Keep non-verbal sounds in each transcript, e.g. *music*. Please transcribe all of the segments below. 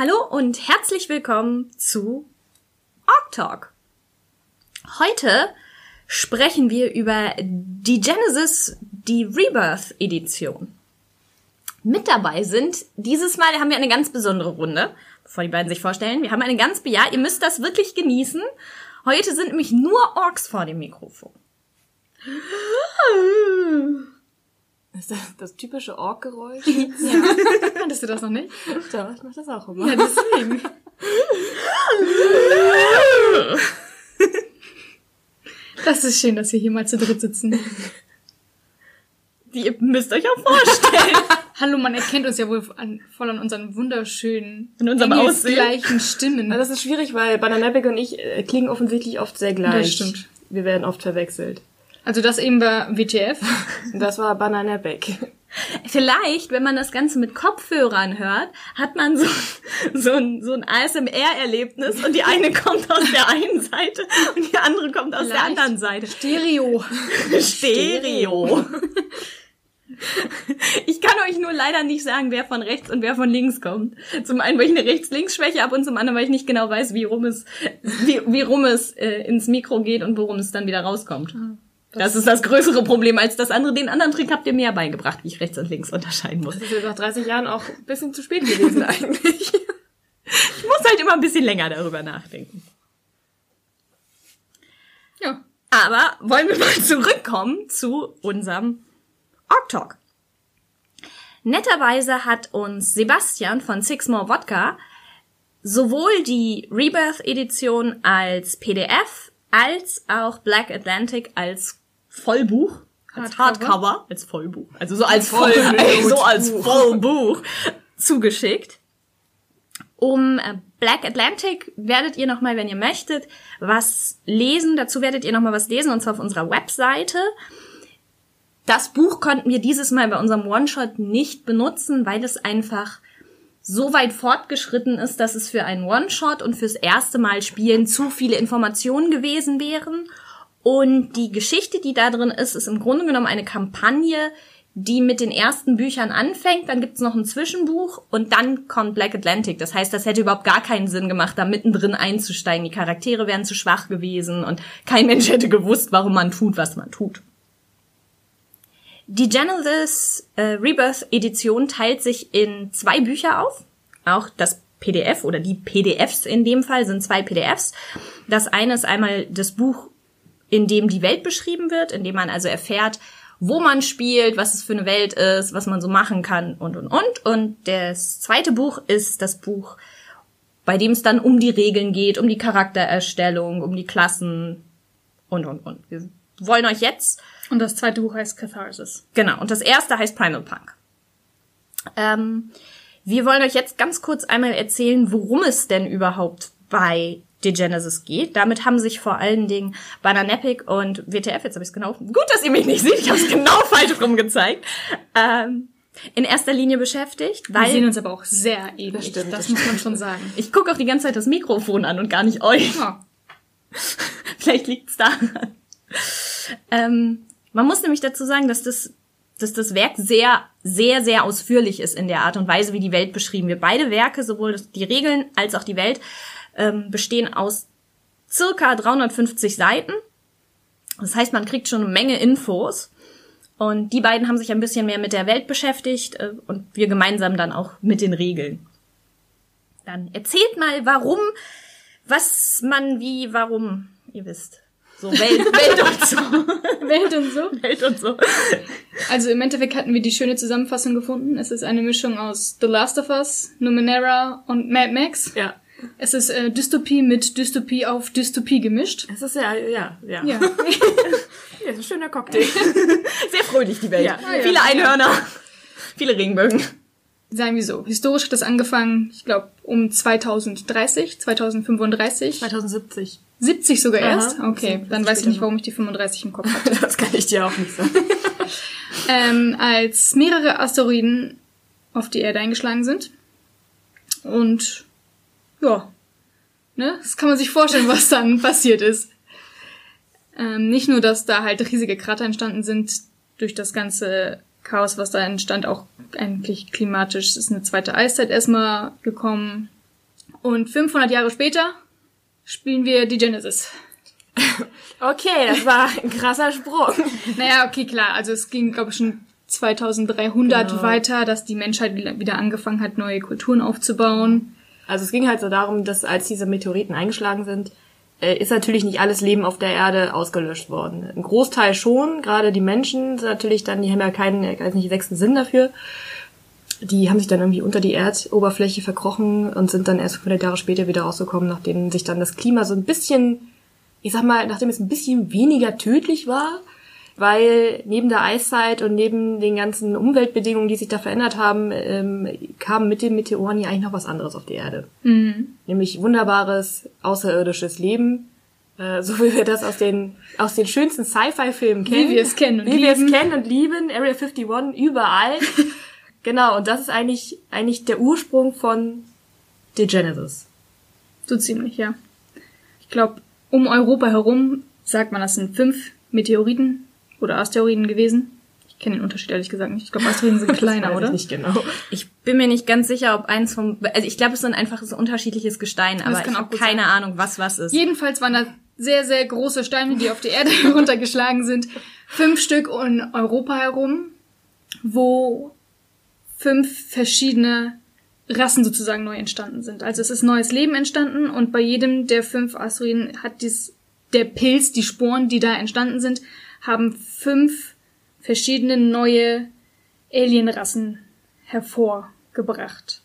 Hallo und herzlich willkommen zu Org Talk. Heute sprechen wir über die Genesis, die Rebirth Edition. Mit dabei sind, dieses Mal haben wir eine ganz besondere Runde, bevor die beiden sich vorstellen. Wir haben eine ganz, ja, ihr müsst das wirklich genießen. Heute sind nämlich nur Orks vor dem Mikrofon. *laughs* Ist das das typische Ork-Geräusch? Ja. *laughs* Hattest du das noch nicht? Doch, ich mach das auch immer. Ja, deswegen. Das ist schön, dass wir hier mal zu dritt sitzen. Ihr müsst euch auch vorstellen. *laughs* Hallo, man erkennt uns ja wohl an, voll an unseren wunderschönen, In unserem Aussehen. gleichen Stimmen. Aber das ist schwierig, weil Bananapic und ich äh, klingen offensichtlich oft sehr gleich. Das stimmt. Wir werden oft verwechselt. Also das eben war WTF. Das war Bananapic. Vielleicht, wenn man das Ganze mit Kopfhörern hört, hat man so, so ein, so ein ASMR-Erlebnis und die eine kommt aus der einen Seite und die andere kommt aus der Vielleicht. anderen Seite. Stereo. Stereo. Ich kann euch nur leider nicht sagen, wer von rechts und wer von links kommt. Zum einen, weil ich eine Rechts-Links-Schwäche habe und zum anderen, weil ich nicht genau weiß, wie rum es, wie, wie rum es äh, ins Mikro geht und worum es dann wieder rauskommt. Das ist das größere Problem als das andere. Den anderen Trick habt ihr ja beigebracht, wie ich rechts und links unterscheiden muss. Das ist nach 30 Jahren auch ein bisschen zu spät gewesen eigentlich. *laughs* Ich muss halt immer ein bisschen länger darüber nachdenken. Ja. Aber wollen wir mal *laughs* zurückkommen zu unserem Org Talk. Netterweise hat uns Sebastian von Six More Vodka sowohl die Rebirth Edition als PDF als auch Black Atlantic als Vollbuch, als Hardcover. Hardcover, als Vollbuch, also so als Voll, Vollbuch. *laughs* so als Vollbuch zugeschickt. Um äh, Black Atlantic werdet ihr nochmal, wenn ihr möchtet, was lesen. Dazu werdet ihr nochmal was lesen, und zwar auf unserer Webseite. Das Buch konnten wir dieses Mal bei unserem One-Shot nicht benutzen, weil es einfach so weit fortgeschritten ist, dass es für einen One-Shot und fürs erste Mal spielen zu viele Informationen gewesen wären. Und die Geschichte, die da drin ist, ist im Grunde genommen eine Kampagne, die mit den ersten Büchern anfängt, dann gibt's noch ein Zwischenbuch und dann kommt Black Atlantic. Das heißt, das hätte überhaupt gar keinen Sinn gemacht, da mittendrin einzusteigen. Die Charaktere wären zu schwach gewesen und kein Mensch hätte gewusst, warum man tut, was man tut. Die Genesis äh, Rebirth Edition teilt sich in zwei Bücher auf. Auch das PDF oder die PDFs in dem Fall sind zwei PDFs. Das eine ist einmal das Buch, in dem die Welt beschrieben wird, in dem man also erfährt, wo man spielt, was es für eine Welt ist, was man so machen kann und und und. Und das zweite Buch ist das Buch, bei dem es dann um die Regeln geht, um die Charaktererstellung, um die Klassen und und und. Wir wollen euch jetzt Und das zweite Buch heißt Catharsis. Genau, und das erste heißt Primal Punk. Ähm, wir wollen euch jetzt ganz kurz einmal erzählen, worum es denn überhaupt bei The Genesis geht. Damit haben sich vor allen Dingen Bananapic und WTF, jetzt habe ich es genau, gut, dass ihr mich nicht seht, ich habe es genau *laughs* falsch rum gezeigt, ähm, in erster Linie beschäftigt, Wir sehen weil uns aber auch sehr ähnlich. stimmt, das das muss man schon sagen. ich gucke auch die ganze Zeit das Mikrofon an und gar nicht euch. Ja. *laughs* Vielleicht liegt's daran. Ähm, man muss nämlich dazu sagen, dass das, dass das Werk sehr, sehr, sehr ausführlich ist in der Art und Weise, wie die Welt beschrieben wird. Beide Werke, sowohl die Regeln als auch die Welt, ähm, bestehen aus circa 350 Seiten. Das heißt, man kriegt schon eine Menge Infos. Und die beiden haben sich ein bisschen mehr mit der Welt beschäftigt äh, und wir gemeinsam dann auch mit den Regeln. Dann erzählt mal, warum, was man wie, warum, ihr wisst. So Welt, *laughs* Welt und so. Welt und so. Welt und so. Also im Endeffekt hatten wir die schöne Zusammenfassung gefunden. Es ist eine Mischung aus The Last of Us, Numenera und Mad Max. Ja. Es ist äh, Dystopie mit Dystopie auf Dystopie gemischt. Es ist ja, ja, ja. Ja. *laughs* Ja, ist ein schöner Cocktail. *laughs* Sehr fröhlich, die Welt. Ja. Ah, ja. Viele Einhörner. *laughs* Viele Regenbögen. Sagen wir so. Historisch hat das angefangen, ich glaube, um 2030, 2035. 2070. 70 sogar Aha, erst? Okay, 70 dann weiß ich nicht, warum ich die 35 im Kopf hatte. Das kann ich dir auch nicht sagen. ähm, als mehrere Asteroiden auf die Erde eingeschlagen sind. Und ja, ne, das kann man sich vorstellen, was dann *laughs* passiert ist. Ähm, nicht nur, dass da halt riesige Krater entstanden sind durch das ganze Chaos, was da entstand, auch eigentlich klimatisch ist eine zweite Eiszeit erstmal gekommen. Und 500 Jahre später spielen wir die Genesis. *laughs* Okay, das war ein krasser Sprung. *laughs* Naja, okay, klar. Also es ging, glaube ich, schon 2300 Genau. weiter, dass die Menschheit wieder wieder angefangen hat, neue Kulturen aufzubauen. Also es ging halt so darum, dass als diese Meteoriten eingeschlagen sind, äh, ist natürlich nicht alles Leben auf der Erde ausgelöscht worden. Ein Großteil schon, gerade die Menschen sind natürlich dann, die haben ja keinen, weiß nicht, sechsten Sinn dafür. Die haben sich dann irgendwie unter die Erdoberfläche verkrochen und sind dann erst 500 Jahre später wieder rausgekommen, nachdem sich dann das Klima so ein bisschen, ich sag mal, nachdem es ein bisschen weniger tödlich war, weil neben der Eiszeit und neben den ganzen Umweltbedingungen, die sich da verändert haben, ähm, kam mit den Meteoren ja eigentlich noch was anderes auf die Erde. Nämlich wunderbares außerirdisches Leben, äh, so wie wir das aus den aus den schönsten Sci-Fi-Filmen kennen, wir es kennen und wie wir es lieben. kennen und lieben, Area 51 überall. *laughs* genau, und das ist eigentlich eigentlich der Ursprung von The Genesis. So ziemlich, ja. Ich glaube, um Europa herum sagt man, das sind fünf Meteoriten oder Asteroiden gewesen. Ich kenne den Unterschied ehrlich gesagt nicht. Ich glaube, Asteroiden sind *laughs* kleiner, Weiß ich oder? Nicht genau. Ich bin mir nicht ganz sicher, ob eins vom, also ich glaube, es sind einfach so unterschiedliches Gestein, aber kann ich auch habe keine sein. Ahnung, was was ist. Jedenfalls waren da sehr, sehr große Steine, die auf die Erde *laughs* heruntergeschlagen sind. Fünf Stück um Europa herum, wo fünf verschiedene Rassen sozusagen neu entstanden sind. Also es ist neues Leben entstanden und bei jedem der fünf Asteroiden hat dies, der Pilz, die Sporen, die da entstanden sind, haben fünf verschiedene neue Alienrassen hervorgebracht.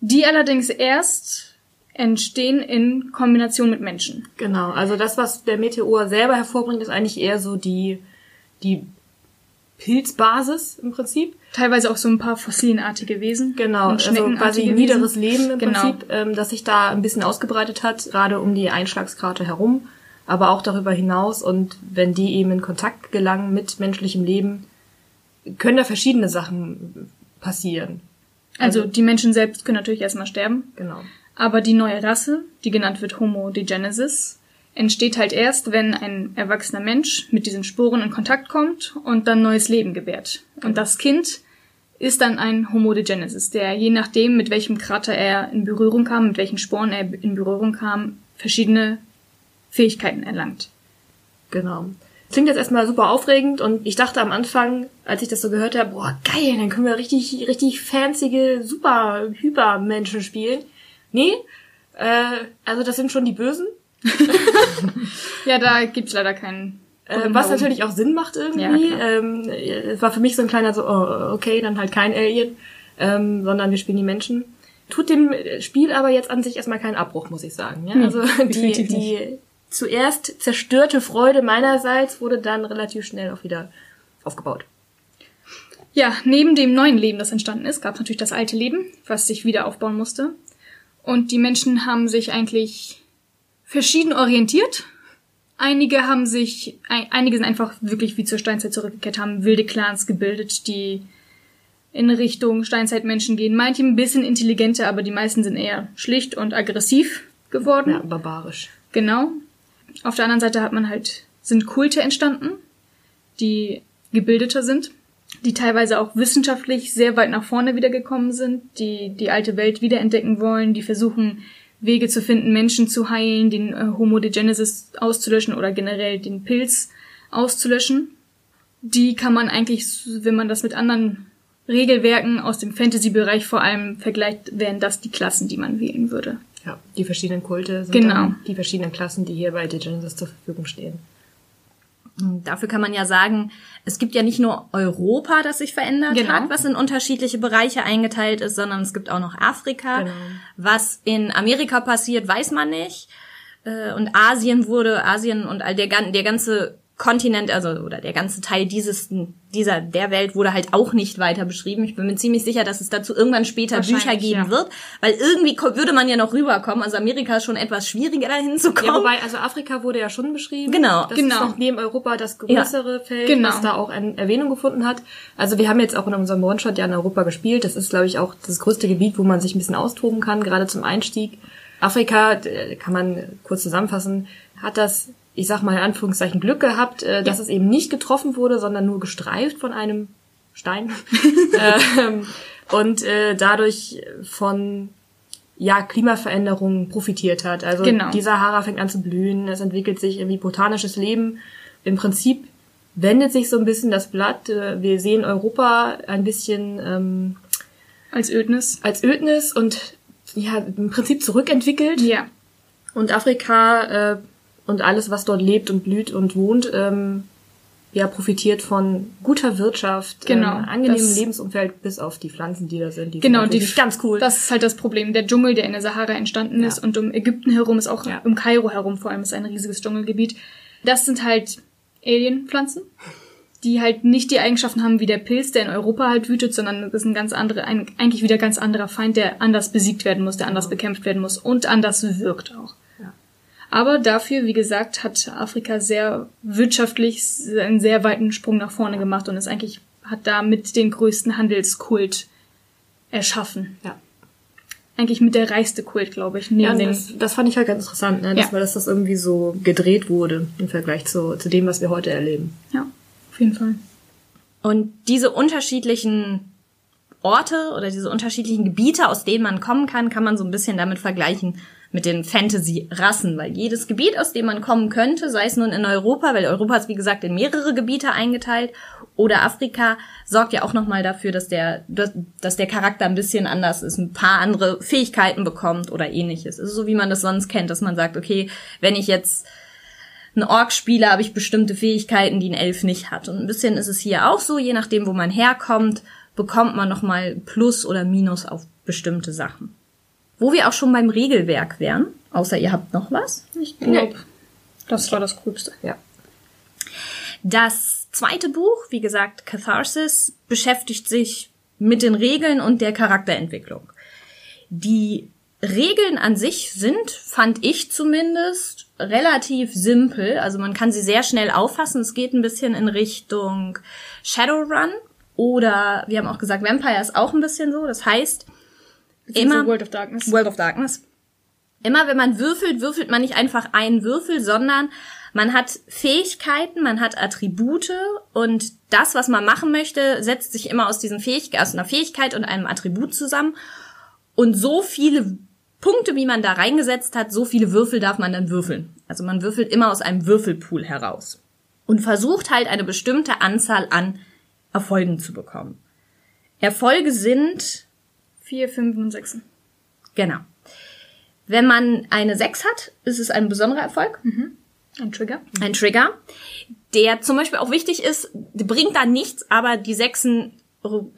Die allerdings erst entstehen in Kombination mit Menschen. Genau, also das, was der Meteor selber hervorbringt, ist eigentlich eher so die, die Pilzbasis im Prinzip. Teilweise auch so ein paar fossilienartige Wesen. Genau, also quasi niederes. Leben im Genau. Prinzip, ähm, das sich da ein bisschen ausgebreitet hat, gerade um die Einschlagskrater herum, aber auch darüber hinaus. Und wenn die eben in Kontakt gelangen mit menschlichem Leben, können da verschiedene Sachen passieren. Also die Menschen selbst können natürlich erstmal sterben. Genau. Aber die neue Rasse, die genannt wird Homo degenesis, entsteht halt erst, wenn ein erwachsener Mensch mit diesen Sporen in Kontakt kommt und dann neues Leben gebärt. Und das Kind ist dann ein Homo degenesis, der je nachdem, mit welchem Krater er in Berührung kam, mit welchen Sporen er in Berührung kam, verschiedene Fähigkeiten erlangt. Genau. Klingt jetzt erstmal super aufregend und ich dachte am Anfang, als ich das so gehört habe, boah, geil, dann können wir richtig, richtig fancyge, super Hypermenschen spielen. Nee, äh, also das sind schon die Bösen. *laughs* Ja, da gibt's leider keinen. Äh, was natürlich auch Sinn macht Ja, irgendwie. klar. ähm, es war für mich so ein kleiner so, oh, okay, dann halt kein Alien, ähm, sondern wir spielen die Menschen. Tut dem Spiel aber jetzt an sich erstmal keinen Abbruch, muss ich sagen. Ja? Also *laughs* die, die zuerst zerstörte Freude meinerseits wurde dann relativ schnell auch wieder aufgebaut. Ja, neben dem neuen Leben, das entstanden ist, gab es natürlich das alte Leben, was sich wieder aufbauen musste. Und die Menschen haben sich eigentlich verschieden orientiert. Einige haben sich, ein, einige sind einfach wirklich wie zur Steinzeit zurückgekehrt, haben wilde Clans gebildet, die in Richtung Steinzeitmenschen gehen. Manche ein bisschen intelligenter, aber die meisten sind eher schlicht und aggressiv geworden. Ja, barbarisch. Genau. Auf der anderen Seite hat man halt, sind Kulte entstanden, die gebildeter sind, die teilweise auch wissenschaftlich sehr weit nach vorne wiedergekommen sind, die die alte Welt wiederentdecken wollen, die versuchen, Wege zu finden, Menschen zu heilen, den äh, Homo degenesis auszulöschen oder generell den Pilz auszulöschen. Die kann man eigentlich, wenn man das mit anderen Regelwerken aus dem Fantasy-Bereich vor allem vergleicht, wären das die Klassen, die man wählen würde. Ja, die verschiedenen Kulte sind Genau. die verschiedenen Klassen, die hier bei Degenesis zur Verfügung stehen. Dafür kann man ja sagen, es gibt ja nicht nur Europa, das sich verändert Genau. hat, was in unterschiedliche Bereiche eingeteilt ist, sondern es gibt auch noch Afrika. Genau. Was in Amerika passiert, weiß man nicht. Äh, Und Asien wurde, Asien und all der, der ganze Kontinent, also oder der ganze Teil dieses, dieser der Welt wurde halt auch nicht weiter beschrieben. Ich bin mir ziemlich sicher, dass es dazu irgendwann später Bücher geben ja. wird, weil irgendwie würde man ja noch rüberkommen. Also Amerika ist schon etwas schwieriger dahin zu kommen. Ja, wobei, also Afrika wurde ja schon beschrieben. Genau. Das Genau. ist noch neben Europa das größere Feld, Genau. was da auch eine Erwähnung gefunden hat. Also wir haben jetzt auch in unserem One-Shot ja in Europa gespielt. Das ist, glaube ich, auch das größte Gebiet, wo man sich ein bisschen austoben kann, gerade zum Einstieg. Afrika, äh, kann man kurz zusammenfassen, hat das, ich sag mal in Anführungszeichen, Glück gehabt, äh, dass es eben nicht getroffen wurde, sondern nur gestreift von einem Stein. *laughs* ähm, und äh, dadurch von ja, Klimaveränderungen profitiert hat. Also Genau. die Sahara fängt an zu blühen, es entwickelt sich irgendwie botanisches Leben. Im Prinzip wendet sich so ein bisschen das Blatt. Äh, Wir sehen Europa ein bisschen ähm, Als Ödnis. als Ödnis und ja, im Prinzip zurückentwickelt. Ja. Und Afrika äh, und alles, was dort lebt und blüht und wohnt, ähm, ja, profitiert von guter Wirtschaft, Genau, ähm, angenehmem das- Lebensumfeld, bis auf die Pflanzen, die da sind. Die Genau, sind die ganz cool. Das ist halt das Problem. Der Dschungel, der in der Sahara entstanden ist und um Ägypten herum ist auch, Ja. um Kairo herum vor allem ist ein riesiges Dschungelgebiet. Das sind halt Alienpflanzen, die halt nicht die Eigenschaften haben wie der Pilz, der in Europa halt wütet, sondern das ist ein ganz andere, ein, eigentlich wieder ganz anderer Feind, der anders besiegt werden muss, der anders bekämpft werden muss und anders wirkt auch. Aber dafür, wie gesagt, hat Afrika sehr wirtschaftlich einen sehr weiten Sprung nach vorne gemacht und ist eigentlich, hat damit den größten Handelskult erschaffen ja. eigentlich mit der reichste Kult, glaube ich, neben Ja, das, das fand ich halt ganz interessant, ne? dass, Ja. weil das, das irgendwie so gedreht wurde im Vergleich zu, zu dem, was wir heute erleben. Ja, auf jeden Fall. Und diese unterschiedlichen Orte oder diese unterschiedlichen Gebiete, aus denen man kommen kann, kann man so ein bisschen damit vergleichen mit den Fantasy-Rassen, weil jedes Gebiet, aus dem man kommen könnte, sei es nun in Europa, weil Europa ist wie gesagt in mehrere Gebiete eingeteilt, oder Afrika, sorgt ja auch nochmal dafür, dass der, dass, der Charakter ein bisschen anders ist, ein paar andere Fähigkeiten bekommt oder ähnliches. Es ist so, wie man das sonst kennt, dass man sagt, okay, wenn ich jetzt ein Ork spiele, habe ich bestimmte Fähigkeiten, die ein Elf nicht hat. Und ein bisschen ist es hier auch so, je nachdem, wo man herkommt, bekommt man nochmal Plus oder Minus auf bestimmte Sachen. Wo wir auch schon beim Regelwerk wären, außer ihr habt noch was. Ich glaube, das war das Coolste. Ja. Das zweite Buch, wie gesagt, Catharsis, beschäftigt sich mit den Regeln und der Charakterentwicklung. Die Regeln an sich sind, fand ich zumindest, relativ simpel. Also man kann sie sehr schnell auffassen. Es geht ein bisschen in Richtung Shadowrun oder wir haben auch gesagt, Vampire ist auch ein bisschen so. Das heißt, immer World of Darkness. World of Darkness. Immer wenn man würfelt, würfelt man nicht einfach einen Würfel, sondern man hat Fähigkeiten, man hat Attribute und das, was man machen möchte, setzt sich immer aus diesen Fähigkeiten, aus einer Fähigkeit und einem Attribut zusammen. Und so viele Punkte, wie man da reingesetzt hat, so viele Würfel darf man dann würfeln. Also man würfelt immer aus einem Würfelpool heraus und versucht halt eine bestimmte Anzahl an Erfolgen zu bekommen. Erfolge sind Vier, fünf und sechs. Genau. Wenn man eine 6 hat, ist es ein besonderer Erfolg, Ein Trigger. ein Trigger, der zum Beispiel auch wichtig ist, bringt da nichts, aber die Sechsen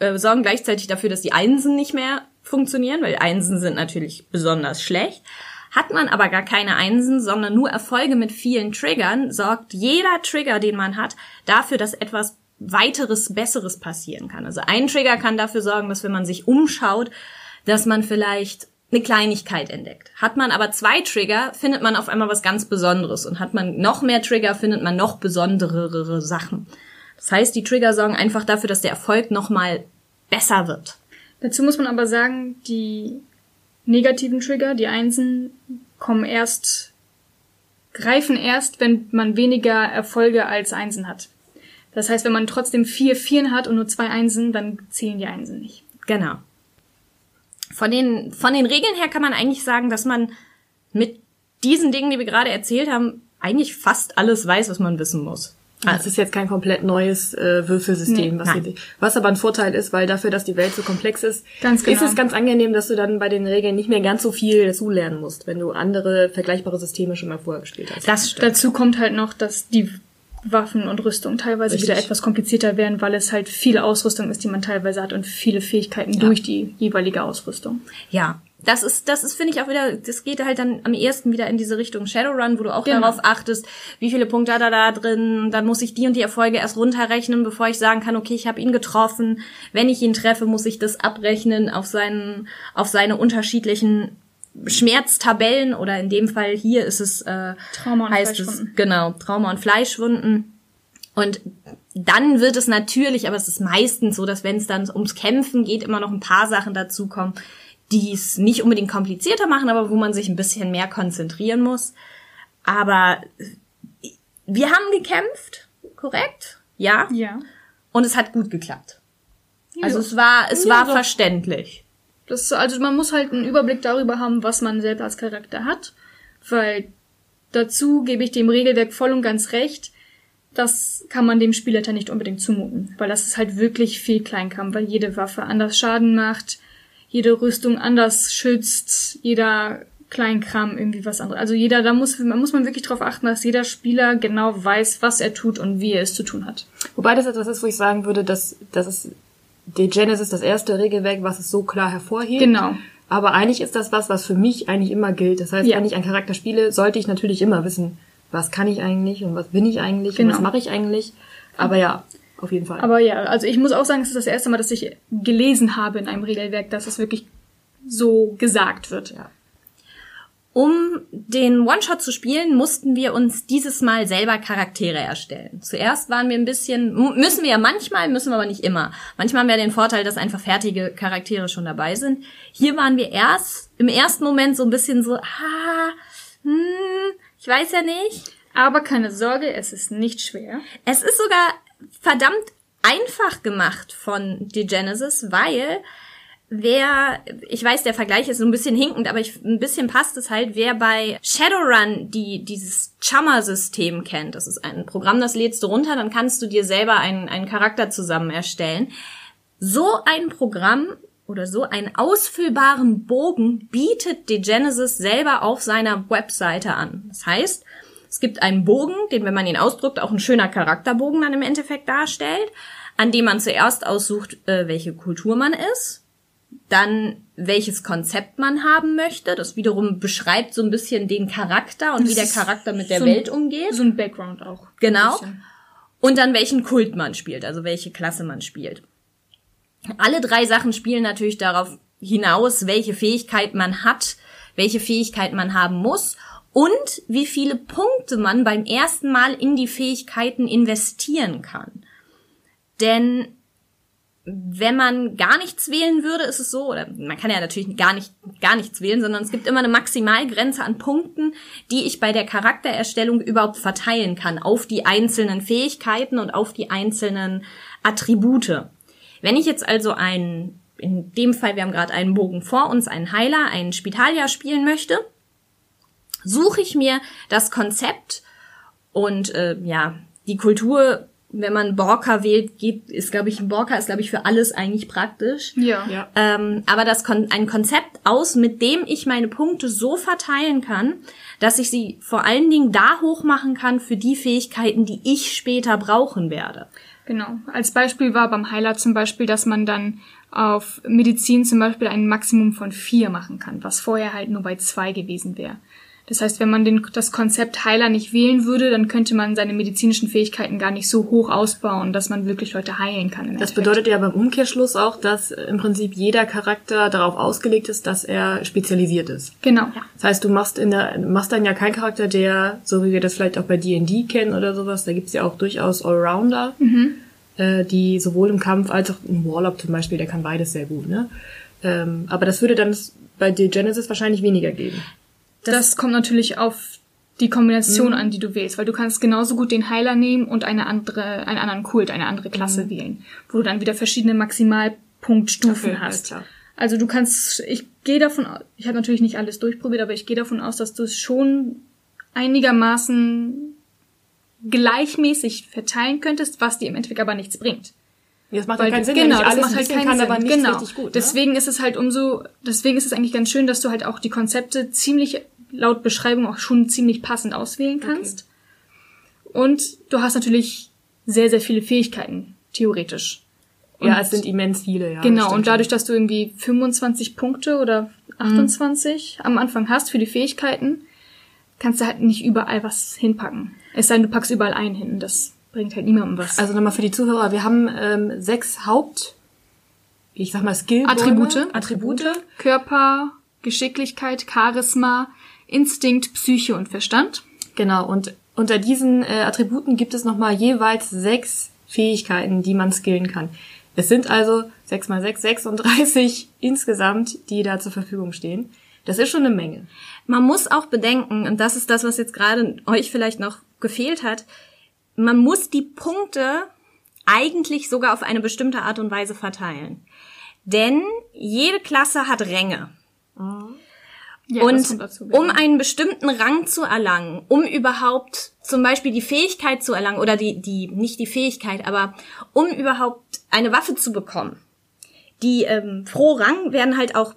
äh, sorgen gleichzeitig dafür, dass die Einsen nicht mehr funktionieren, weil Einsen sind natürlich besonders schlecht. Hat man aber gar keine Einsen, sondern nur Erfolge mit vielen Triggern, sorgt jeder Trigger, den man hat, dafür, dass etwas weiteres, besseres passieren kann. Also ein Trigger kann dafür sorgen, dass wenn man sich umschaut, dass man vielleicht eine Kleinigkeit entdeckt. Hat man aber zwei Trigger, findet man auf einmal was ganz Besonderes. Und hat man noch mehr Trigger, findet man noch besonderere Sachen. Das heißt, die Trigger sorgen einfach dafür, dass der Erfolg nochmal besser wird. Dazu muss man aber sagen, die negativen Trigger, die Einsen, kommen erst, greifen erst, wenn man weniger Erfolge als Einsen hat. Das heißt, wenn man trotzdem vier Vieren hat und nur zwei Einsen, dann zählen die Einsen nicht. Genau. Von den, von den Regeln her kann man eigentlich sagen, dass man mit diesen Dingen, die wir gerade erzählt haben, eigentlich fast alles weiß, was man wissen muss. Das ist jetzt kein komplett neues äh, Würfelsystem, Nee, was, hier, was aber ein Vorteil ist, weil dafür, dass die Welt so komplex ist, Ganz genau. ist es ganz angenehm, dass du dann bei den Regeln nicht mehr ganz so viel dazulernen musst, wenn du andere vergleichbare Systeme schon mal vorher gespielt hast. Das stimmt. Dazu kommt halt noch, dass die Waffen und Rüstung teilweise Richtig. wieder etwas komplizierter werden, weil es halt viele Ausrüstung ist, die man teilweise hat und viele Fähigkeiten durch die jeweilige Ausrüstung. Ja, das ist, das ist, finde ich auch wieder, das geht halt dann am ersten wieder in diese Richtung Shadowrun, wo du auch Genau. darauf achtest, wie viele Punkte hat er da drin, dann muss ich die und die Erfolge erst runterrechnen, bevor ich sagen kann, okay, ich habe ihn getroffen. Wenn ich ihn treffe, muss ich das abrechnen auf seinen, auf seine unterschiedlichen Schmerztabellen oder in dem Fall hier ist es äh, Trauma und heißt es genau Trauma und Fleischwunden und dann wird es natürlich, aber es ist meistens so, dass wenn es dann ums Kämpfen geht, immer noch ein paar Sachen dazukommen, die es nicht unbedingt komplizierter machen, aber wo man sich ein bisschen mehr konzentrieren muss. Aber wir haben gekämpft, korrekt? Ja. Ja. Und es hat gut geklappt. Also es war, es Ja, war verständlich. Das, also man muss halt einen Überblick darüber haben, was man selbst als Charakter hat, weil dazu gebe ich dem Regelwerk voll und ganz recht. Das kann man dem Spielleiter nicht unbedingt zumuten, weil das ist halt wirklich viel Kleinkram, weil jede Waffe anders Schaden macht, jede Rüstung anders schützt, jeder Kleinkram irgendwie was anderes. Also jeder, da muss, man muss man wirklich darauf achten, dass jeder Spieler genau weiß, was er tut und wie er es zu tun hat. Wobei das etwas ist, wo ich sagen würde, dass das ist die Genesis das erste Regelwerk, was es so klar hervorhebt. Genau. Aber eigentlich ist das was, was für mich eigentlich immer gilt. Das heißt, Ja. wenn ich einen Charakter spiele, sollte ich natürlich immer wissen, was kann ich eigentlich und was bin ich eigentlich Genau. und was mache ich eigentlich. Aber ja, auf jeden Fall. Aber ja, also ich muss auch sagen, es ist das erste Mal, dass ich gelesen habe in einem Regelwerk, dass es wirklich so gesagt wird. ja. Um den One-Shot zu spielen, mussten wir uns dieses Mal selber Charaktere erstellen. Zuerst waren wir ein bisschen, müssen wir ja manchmal, müssen wir aber nicht immer. Manchmal haben wir den Vorteil, dass einfach fertige Charaktere schon dabei sind. Hier waren wir erst im ersten Moment so ein bisschen so, ah, hm, ich weiß ja nicht. Aber keine Sorge, es ist nicht schwer. Es ist sogar verdammt einfach gemacht von The Genesis, weil wer, ich weiß, der Vergleich ist so ein bisschen hinkend, aber ich, ein bisschen passt es halt, wer bei Shadowrun die, dieses Chummer-System kennt, das ist ein Programm, das lädst du runter, dann kannst du dir selber einen, einen Charakter zusammen erstellen. So ein Programm oder so einen ausfüllbaren Bogen bietet The Genesis selber auf seiner Webseite an. Das heißt, es gibt einen Bogen, den, wenn man ihn ausdrückt, auch ein schöner Charakterbogen dann im Endeffekt darstellt, an dem man zuerst aussucht, äh, welche Kultur man ist, dann welches Konzept man haben möchte. Das wiederum beschreibt so ein bisschen den Charakter und wie der Charakter mit der so Welt umgeht. So ein Background auch. Genau. Und dann welchen Kult man spielt, also welche Klasse man spielt. Alle drei Sachen spielen natürlich darauf hinaus, welche Fähigkeit man hat, welche Fähigkeit man haben muss und wie viele Punkte man beim ersten Mal in die Fähigkeiten investieren kann. Denn wenn man gar nichts wählen würde, ist es so, oder man kann ja natürlich gar nicht, gar nichts wählen, sondern es gibt immer eine Maximalgrenze an Punkten, die ich bei der Charaktererstellung überhaupt verteilen kann auf die einzelnen Fähigkeiten und auf die einzelnen Attribute. Wenn ich jetzt also einen, in dem Fall, wir haben gerade einen Bogen vor uns, einen Heiler, einen Spitalier spielen möchte, suche ich mir das Konzept und äh, ja, die Kultur, wenn man Borka wählt, geht, ist, glaube ich, ein Borka ist, glaube ich, für alles eigentlich praktisch. Ja. Ja. Ähm, aber das Kon ein Konzept aus, mit dem ich meine Punkte so verteilen kann, dass ich sie vor allen Dingen da hoch machen kann für die Fähigkeiten, die ich später brauchen werde. Genau. Als Beispiel war beim Heiler zum Beispiel, dass man dann auf Medizin zum Beispiel ein Maximum von vier machen kann, was vorher halt nur bei zwei gewesen wäre. Das heißt, wenn man den, das Konzept Heiler nicht wählen würde, dann könnte man seine medizinischen Fähigkeiten gar nicht so hoch ausbauen, dass man wirklich Leute heilen kann. Das Endeffekt. bedeutet ja beim Umkehrschluss auch, dass im Prinzip jeder Charakter darauf ausgelegt ist, dass er spezialisiert ist. Genau. Das heißt, du machst in der, machst dann ja keinen Charakter, der, so wie wir das vielleicht auch bei D&D kennen oder sowas, da gibt's ja auch durchaus Allrounder, äh, die sowohl im Kampf als auch im Warlock zum Beispiel, der kann beides sehr gut, ne? Ähm, aber das würde dann bei The Genesis wahrscheinlich weniger geben. Das, kommt natürlich auf die Kombination an, die du wählst, weil du kannst genauso gut den Heiler nehmen und eine andere, einen anderen Kult, eine andere Klasse wählen, wo du dann wieder verschiedene Maximalpunktstufen Okay, hast. Also du kannst, ich gehe davon aus, ich habe natürlich nicht alles durchprobiert, aber ich gehe davon aus, dass du es schon einigermaßen gleichmäßig verteilen könntest, was dir im Endeffekt aber nichts bringt. Das macht ja keinen Sinn, genau, wenn ich das alles macht halt keinen kann, Sinn. aber nichts genau. richtig gut. Ne? Deswegen ist es halt umso, deswegen ist es eigentlich ganz schön, dass du halt auch die Konzepte ziemlich laut Beschreibung auch schon ziemlich passend auswählen kannst. Und du hast natürlich sehr, sehr viele Fähigkeiten, theoretisch. ja, Und- es sind immens viele, ja. Genau, und dadurch, dass du irgendwie 25 Punkte oder 28 am Anfang hast für die Fähigkeiten, kannst du halt nicht überall was hinpacken. Es sei denn, du packst überall einen hin. Das bringt halt niemandem was. Also nochmal für die Zuhörer, wir haben ähm, sechs Haupt, ich sag mal Skill Attribute. Attribute. Körper, Geschicklichkeit, Charisma, Instinkt, Psyche und Verstand. Genau, und unter diesen äh, Attributen gibt es nochmal jeweils sechs Fähigkeiten, die man skillen kann. Es sind also sechs mal sechs 36 *laughs* insgesamt, die da zur Verfügung stehen. Das ist schon eine Menge. Man muss auch bedenken, und das ist das, was jetzt gerade euch vielleicht noch gefehlt hat, man muss die Punkte eigentlich sogar auf eine bestimmte Art und Weise verteilen. Denn jede Klasse hat Ränge. Ja, das und dazu, um genau. einen bestimmten Rang zu erlangen, um überhaupt zum Beispiel die Fähigkeit zu erlangen, oder die, die, nicht die Fähigkeit, aber um überhaupt eine Waffe zu bekommen, die ähm, pro Rang werden halt auch,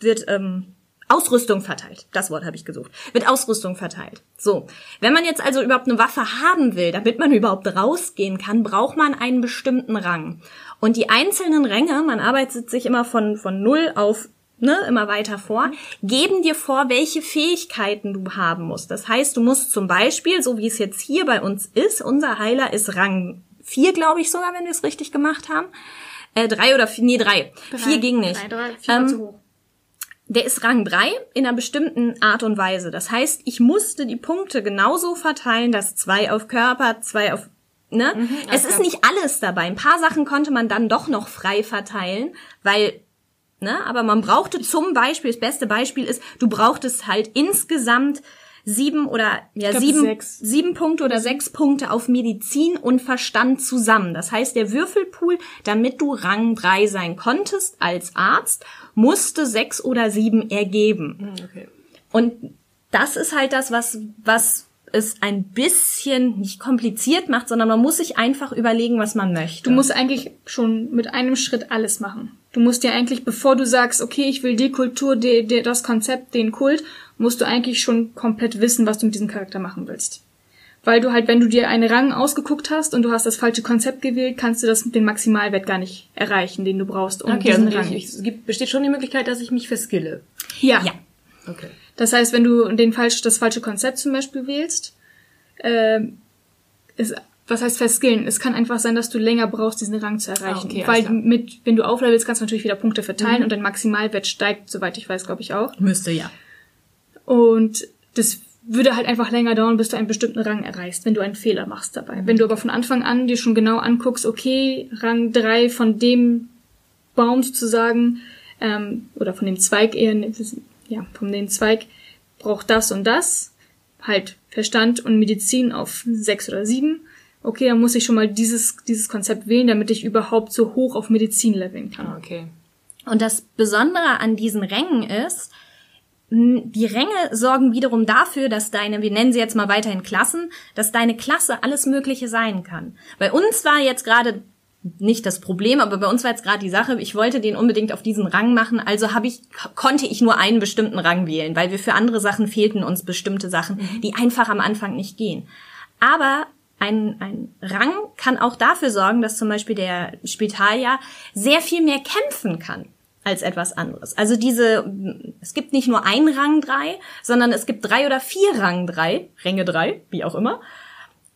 wird ähm, Ausrüstung verteilt. Das Wort habe ich gesucht. Wird Ausrüstung verteilt. So. Wenn man jetzt also überhaupt eine Waffe haben will, damit man überhaupt rausgehen kann, braucht man einen bestimmten Rang. Und die einzelnen Ränge, man arbeitet sich immer von, von null auf ne, immer weiter vor, geben dir vor, welche Fähigkeiten du haben musst. Das heißt, du musst zum Beispiel, so wie es jetzt hier bei uns ist, unser Heiler ist Rang 4, glaube ich sogar, wenn wir es richtig gemacht haben. Äh, drei oder vier, nee, drei. Vier ging nicht. Drei, drei, vier Ähm, zu hoch. Der ist Rang 3 in einer bestimmten Art und Weise. Das heißt, ich musste die Punkte genauso verteilen, dass zwei auf Körper, zwei auf Ne? es ist nicht alles dabei. Ein paar Sachen konnte man dann doch noch frei verteilen, weil Ne? Aber man brauchte zum Beispiel, das beste Beispiel ist, du brauchtest halt insgesamt sieben oder ja glaub, sieben, sechs. sieben Punkte oder sechs Punkte auf Medizin und Verstand zusammen. Das heißt, der Würfelpool, damit du Rang drei sein konntest als Arzt, musste sechs oder sieben ergeben. Okay. Und das ist halt das, was, was es ein bisschen nicht kompliziert macht, sondern man muss sich einfach überlegen, was man möchte. Du musst eigentlich schon mit einem Schritt alles machen. Du musst dir eigentlich, bevor du sagst, okay, ich will die Kultur, die, die, das Konzept, den Kult, musst du eigentlich schon komplett wissen, was du mit diesem Charakter machen willst. Weil du halt, wenn du dir einen Rang ausgeguckt hast und du hast das falsche Konzept gewählt, kannst du das den Maximalwert gar nicht erreichen, den du brauchst, um Okay, diesen also Rang. ich, es gibt, besteht schon die Möglichkeit, dass ich mich verskille. ja. ja. Okay. Das heißt, wenn du den falsch, das falsche Konzept zum Beispiel wählst, ähm, ist, was heißt verskillen? Es kann einfach sein, dass du länger brauchst, diesen Rang zu erreichen. Ah, okay, Weil. Mhm. mit, wenn du auflevelst, kannst du natürlich wieder Punkte verteilen und dein Maximalwert steigt, soweit ich weiß, glaube ich auch. Müsste ja. Und das würde halt einfach länger dauern, bis du einen bestimmten Rang erreichst, wenn du einen Fehler machst dabei. Wenn du aber von Anfang an dir schon genau anguckst, okay, Rang 3 von dem Baum sozusagen, ähm, oder von dem Zweig eher, ja, von dem Zweig braucht das und das, halt Verstand und Medizin auf sechs oder sieben. Okay, dann muss ich schon mal dieses, dieses Konzept wählen, damit ich überhaupt so hoch auf Medizin leveln kann. Ah, Okay. Und das Besondere an diesen Rängen ist, die Ränge sorgen wiederum dafür, dass deine, wir nennen sie jetzt mal weiterhin Klassen, dass deine Klasse alles Mögliche sein kann. Bei uns war jetzt gerade nicht das Problem, aber bei uns war jetzt gerade die Sache, ich wollte den unbedingt auf diesen Rang machen, also habe ich konnte ich nur einen bestimmten Rang wählen, weil wir für andere Sachen fehlten uns bestimmte Sachen, die einfach am Anfang nicht gehen. Aber ein, ein Rang kann auch dafür sorgen, dass zum Beispiel der Spitalier sehr viel mehr kämpfen kann als etwas anderes. Also diese, es gibt nicht nur ein Rang drei, sondern es gibt drei oder vier Rang drei, Ränge drei, wie auch immer.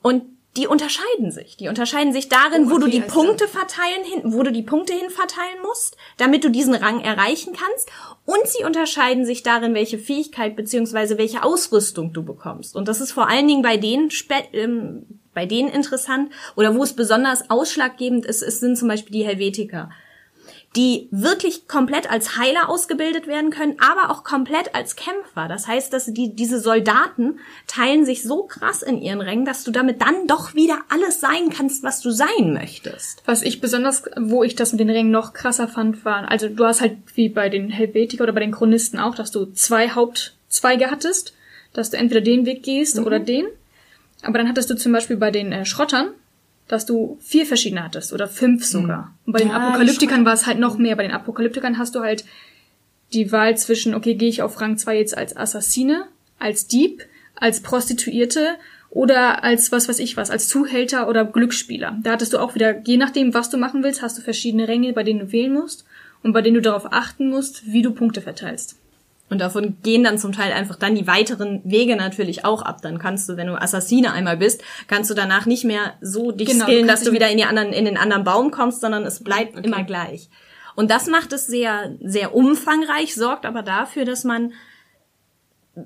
Und die unterscheiden sich. Die unterscheiden sich darin, Oh, wo du die Punkte verteilen hin, wo du die Punkte hin verteilen musst, damit du diesen Rang erreichen kannst. Und sie unterscheiden sich darin, welche Fähigkeit beziehungsweise welche Ausrüstung du bekommst. Und das ist vor allen Dingen bei denen ähm, bei denen interessant oder wo es besonders ausschlaggebend ist, ist sind zum Beispiel die Helvetiker die wirklich komplett als Heiler ausgebildet werden können, aber auch komplett als Kämpfer. Das heißt, dass die, diese Soldaten teilen sich so krass in ihren Rängen, dass du damit dann doch wieder alles sein kannst, was du sein möchtest. Was ich besonders, wo ich das mit den Rängen noch krasser fand, waren, also du hast halt wie bei den Helvetiker oder bei den Chronisten auch, dass du zwei Hauptzweige hattest, dass du entweder den Weg gehst oder den. Aber dann hattest du zum Beispiel bei den äh, Schrottern, dass du vier verschiedene hattest oder fünf sogar. Und bei den Ja, Apokalyptikern war es halt noch mehr. Bei den Apokalyptikern hast du halt die Wahl zwischen, okay, gehe ich auf Rang 2 jetzt als Assassine, als Dieb, als Prostituierte oder als was weiß ich was, als Zuhälter oder Glücksspieler. Da hattest du auch wieder, je nachdem, was du machen willst, hast du verschiedene Ränge, bei denen du wählen musst und bei denen du darauf achten musst, wie du Punkte verteilst. Und davon gehen dann zum Teil einfach dann die weiteren Wege natürlich auch ab. Dann kannst du, wenn du Assassine einmal bist, kannst du danach nicht mehr so dich Genau, du skillen, kannst dass du wieder in, die anderen, in den anderen Baum kommst, sondern es bleibt immer gleich. Und das macht es sehr, sehr umfangreich, sorgt aber dafür, dass man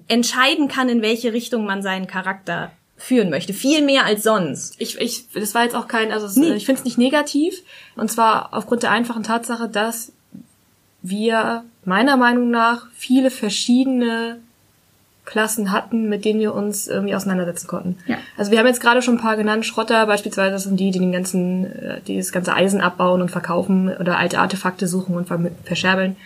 entscheiden kann, in welche Richtung man seinen Charakter führen möchte. Viel mehr als sonst. Ich, ich, das war jetzt auch kein, also Nee. ich finde es nicht negativ. Und zwar aufgrund der einfachen Tatsache, dass wir meiner Meinung nach viele verschiedene Klassen hatten, mit denen wir uns irgendwie auseinandersetzen konnten. Ja. Also wir haben jetzt gerade schon ein paar genannt. Schrotter beispielsweise, das sind die, die den ganzen, äh, die das ganze Eisen abbauen und verkaufen oder alte Artefakte suchen und verscherbeln.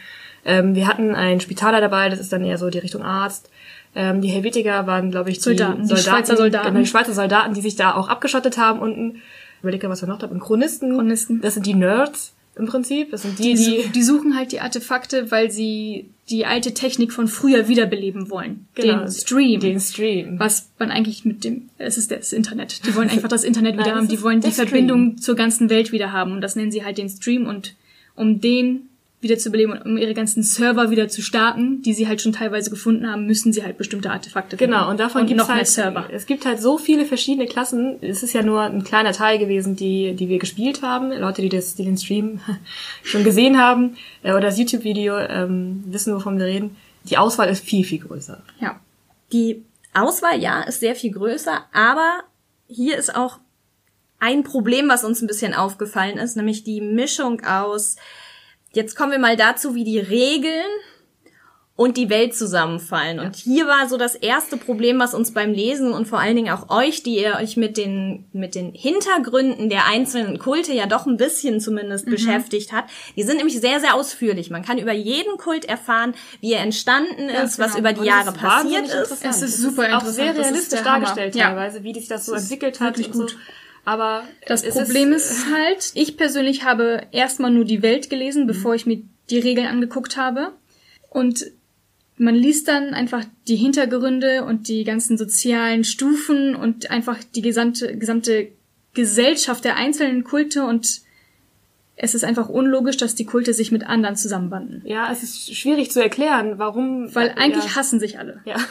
Ähm, wir hatten einen Spitaler dabei, das ist dann eher so die Richtung Arzt. Ähm, die Helvetiker waren, glaube ich, die Soldaten, die Schweizer Soldaten. Genau, die Schweizer Soldaten, die sich da auch abgeschottet haben unten. Überleg mal, was wir noch da haben. Chronisten. Chronisten. Das sind die Nerds im Prinzip. Das sind die, Die, die, su- die suchen halt die Artefakte, weil sie die alte Technik von früher wiederbeleben wollen. Genau, den Stream. den Stream. was man eigentlich mit dem, es ist das Internet. Die wollen einfach das Internet *laughs* wieder Nein, haben. Die wollen die Stream. Verbindung zur ganzen Welt wieder haben. Und das nennen sie halt den Stream. Und um den wieder zu beleben und um ihre ganzen Server wieder zu starten, die sie halt schon teilweise gefunden haben, müssen sie halt bestimmte Artefakte finden. Genau, und davon noch mehr halt, Server. Es gibt halt so viele verschiedene Klassen. Es ist ja nur ein kleiner Teil gewesen, die, die wir gespielt haben. Leute, die das, die den Stream *laughs* schon gesehen haben äh, oder das YouTube-Video ähm, wissen, wovon wir reden. Die Auswahl ist viel, viel größer. Ja. Die Auswahl, ja, ist sehr viel größer, aber hier ist auch ein Problem, was uns ein bisschen aufgefallen ist, nämlich die Mischung aus, jetzt kommen wir mal dazu, wie die Regeln und die Welt zusammenfallen. Und hier war so das erste Problem, was uns beim Lesen und vor allen Dingen auch euch, die ihr euch mit den, mit den Hintergründen der einzelnen Kulte ja doch ein bisschen zumindest beschäftigt hat. Die sind nämlich sehr, sehr ausführlich. Man kann über jeden Kult erfahren, wie er entstanden ist, was genau. über die Und es Jahre ist passiert ist. interessant. Es ist Es super auch interessant. sehr Das ist realistisch dargestellt Ja. teilweise, wie sich das so Es ist entwickelt hat. wirklich und so. Aber Das Problem ist, halt, ich persönlich habe erstmal nur die Welt gelesen, bevor ich mir die Regeln angeguckt habe. Und man liest dann einfach die Hintergründe und die ganzen sozialen Stufen und einfach die gesamte, gesamte Gesellschaft der einzelnen Kulte und es ist einfach unlogisch, dass die Kulte sich mit anderen zusammenbanden. Ja, es ist schwierig zu erklären, warum. Weil eigentlich ja. hassen sich alle. Ja. *laughs*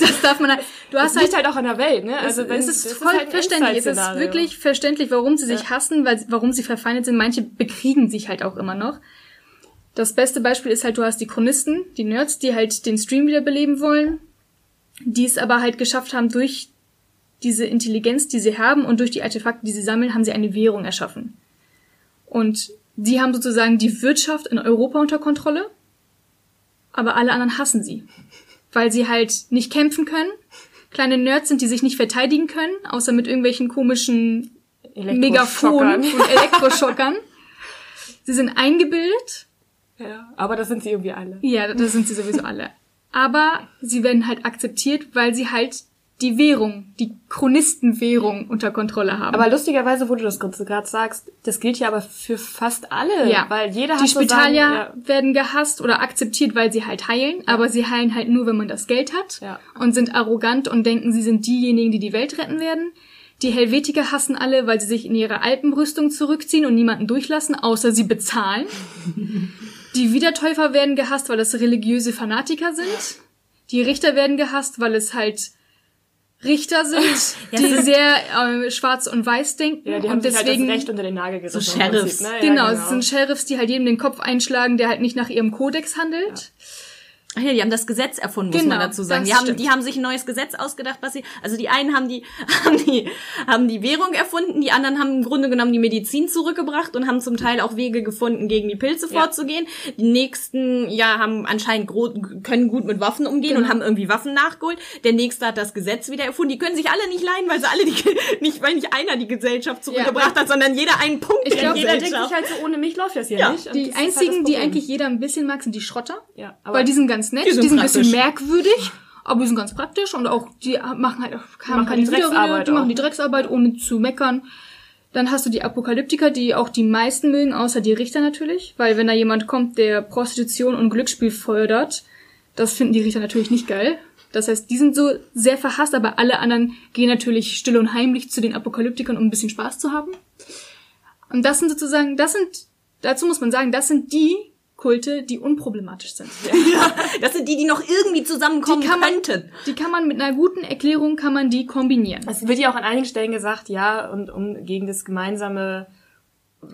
Das darf man halt, du Das hast halt liegt halt auch an der Welt, ne? Also wenn- es ist voll halt ein verständlich. Es ist wirklich verständlich, warum sie sich hassen, weil, warum sie verfeindet sind. Manche bekriegen sich halt auch immer noch. Das beste Beispiel ist halt, du hast die Chronisten, die Nerds, die halt den Stream wiederbeleben wollen, die es aber halt geschafft haben, durch diese Intelligenz, die sie haben und durch die Artefakte, die sie sammeln, haben sie eine Währung erschaffen. Und die haben sozusagen die Wirtschaft in Europa unter Kontrolle, aber alle anderen hassen sie. Weil sie halt nicht kämpfen können, kleine Nerds sind, die sich nicht verteidigen können, außer mit irgendwelchen komischen Megafonen und Elektroschockern. *laughs* sie sind eingebildet, Ja, aber das sind sie irgendwie alle. ja, das sind sie sowieso alle. Aber sie werden halt akzeptiert, weil sie halt die Währung, die Chronistenwährung unter Kontrolle haben. Aber lustigerweise, wo du das gerade sagst, das gilt ja aber für fast alle. ja, Weil jeder die hat so Spitalier seinen- werden gehasst oder akzeptiert, weil sie halt heilen, aber sie heilen halt nur, wenn man das Geld hat Ja. und sind arrogant und denken, sie sind diejenigen, die die Welt retten werden. Die Helvetiker hassen alle, weil sie sich in ihre Alpenrüstung zurückziehen und niemanden durchlassen, außer sie bezahlen. *laughs* die Wiedertäufer werden gehasst, weil das religiöse Fanatiker sind. Die Richter werden gehasst, weil es halt Richter sind, *laughs* die sehr äh, schwarz und weiß denken Ja, die haben und sich halt deswegen das Recht unter den Nagel gerissen. So Sheriffs. Prinzip, ne? Ja, Genau, es sind Sheriffs, die halt jedem den Kopf einschlagen, der halt nicht nach ihrem Kodex handelt. Ach ja, die haben das Gesetz erfunden, muss Genau, man dazu sagen. Die haben, stimmt. die haben sich ein neues Gesetz ausgedacht, was sie, also die einen haben die, *laughs* haben die, haben die Währung erfunden, die anderen haben im Grunde genommen die Medizin zurückgebracht und haben zum Teil auch Wege gefunden, gegen die Pilze Ja. vorzugehen. Die nächsten, ja, haben anscheinend gro können gut mit Waffen umgehen und Genau. haben irgendwie Waffen nachgeholt. Der nächste hat das Gesetz wieder erfunden. Die können sich alle nicht leiden, weil sie alle die, *laughs* nicht, weil nicht einer die Gesellschaft zurückgebracht hat, sondern jeder einen Punkt Ich der glaub, Jeder denkt sich halt so, ohne mich läuft das hier Ja, nicht. Und Die halt einzigen, das die eigentlich jeder ein bisschen mag, sind die Schrotter. Ja, aber weil die sind ganz nett, die die sind sind, ein bisschen merkwürdig, aber die sind ganz praktisch und auch die machen halt haben keine die Drecksarbeit die machen die Drecksarbeit ohne zu meckern. Dann hast du die Apokalyptiker, die auch die meisten mögen, außer die Richter natürlich, weil wenn da jemand kommt, der Prostitution und Glücksspiel fördert, das finden die Richter natürlich nicht geil. Das heißt, die sind so sehr verhasst, aber alle anderen gehen natürlich still und heimlich zu den Apokalyptikern, um ein bisschen Spaß zu haben. Und das sind sozusagen, das sind, dazu muss man sagen, das sind die Kulte, die unproblematisch sind. *laughs* Ja, das sind die, die noch irgendwie zusammenkommen Die kann man- könnten. Die kann man mit einer guten Erklärung kann man die kombinieren. Es wird ja auch an einigen Stellen gesagt, ja, und um gegen das gemeinsame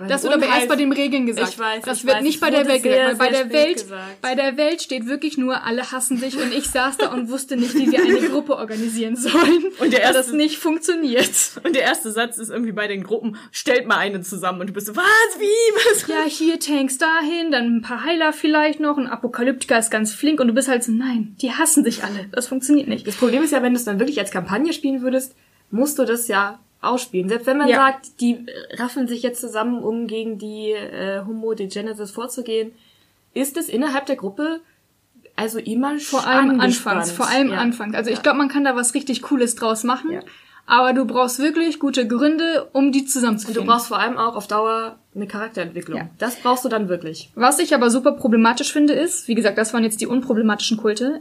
Das wird aber erst bei den Regeln gesagt. Ich weiß, das ich wird weiß. nicht bei der Welt gesagt. sehr, Weil bei der Welt, gesagt. bei der Welt steht wirklich nur, alle hassen sich und ich saß da und wusste nicht, wie wir eine Gruppe organisieren sollen. *laughs* Und der weil das erste- nicht funktioniert. Und der erste Satz ist irgendwie bei den Gruppen, stellt mal eine zusammen und du bist so, was, wie, was? Ja, hier Tanks dahin, dann ein paar Heiler vielleicht noch, ein Apokalyptiker ist ganz flink und du bist halt so, nein, die hassen sich alle. Das funktioniert nicht. Das Problem ist ja, wenn du es dann wirklich als Kampagne spielen würdest, musst du das ja ausspielen. Selbst wenn man Ja. sagt, die raffen sich jetzt zusammen, um gegen die äh, Homo de Genesis vorzugehen, ist es innerhalb der Gruppe also immer Vor allem angespannt. anfangs, vor allem ja. anfangs. Also ich glaube, man kann da was richtig Cooles draus machen. Ja. Aber du brauchst wirklich gute Gründe, um die Und du brauchst vor allem auch auf Dauer eine Charakterentwicklung. Ja. Das brauchst du dann wirklich. Was ich aber super problematisch finde, ist, wie gesagt, das waren jetzt die unproblematischen Kulte.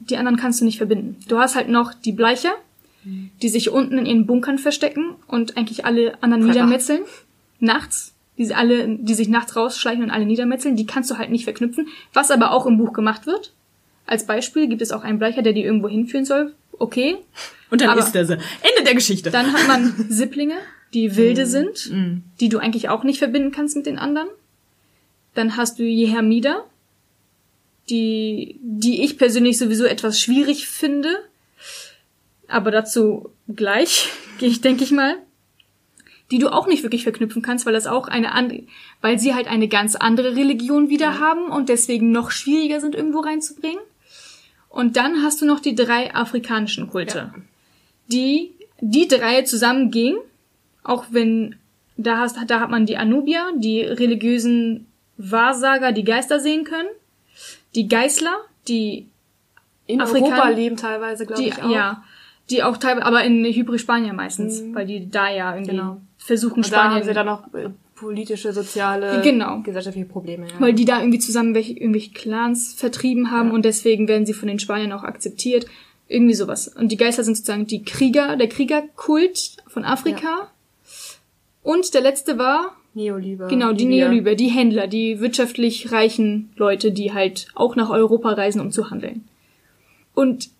Die anderen kannst du nicht verbinden. Du hast halt noch die Bleicher, die sich unten in ihren Bunkern verstecken und eigentlich alle anderen Prepper. niedermetzeln. Nachts. Die sie alle, die sich nachts rausschleichen und alle niedermetzeln. Die kannst du halt nicht verknüpfen. Was aber auch im Buch gemacht wird. Als Beispiel gibt es auch einen Bleicher, der die irgendwo hinführen soll. Okay. Und dann Aber- ist er so. Ende der Geschichte. Dann hat man *laughs* Sipplinge, die wilde sind, die du eigentlich auch nicht verbinden kannst mit den anderen. Dann hast du Jehermida, die, die ich persönlich sowieso etwas schwierig finde. Aber dazu gleich, *laughs* gehe ich, denke ich mal. Die du auch nicht wirklich verknüpfen kannst, weil das auch eine andere, weil sie halt eine ganz andere Religion wieder haben und deswegen noch schwieriger sind, irgendwo reinzubringen. Und dann hast du noch die drei afrikanischen Kulte die die drei zusammen gingen, auch wenn da hast da hat man die Anubier, die religiösen Wahrsager, die Geister sehen können, die Geißler, die In Afrikaner- Europa leben teilweise, glaube ich, auch. ja, die auch teilweise aber in Hybrid-Spanier meistens, weil die da ja irgendwie Genau. versuchen Und da haben Spanien sie dann noch äh, politische, soziale, Genau. gesellschaftliche Probleme. Ja. weil die da irgendwie zusammen welche, irgendwelche Clans vertrieben haben und deswegen werden sie von den Spaniern auch akzeptiert. Irgendwie sowas. Und die Geister sind sozusagen die Krieger, der Kriegerkult von Afrika. Und der letzte war, Neoliebe. genau, die Libyer. Neoliber, die Händler, die wirtschaftlich reichen Leute, die halt auch nach Europa reisen, um zu handeln. Und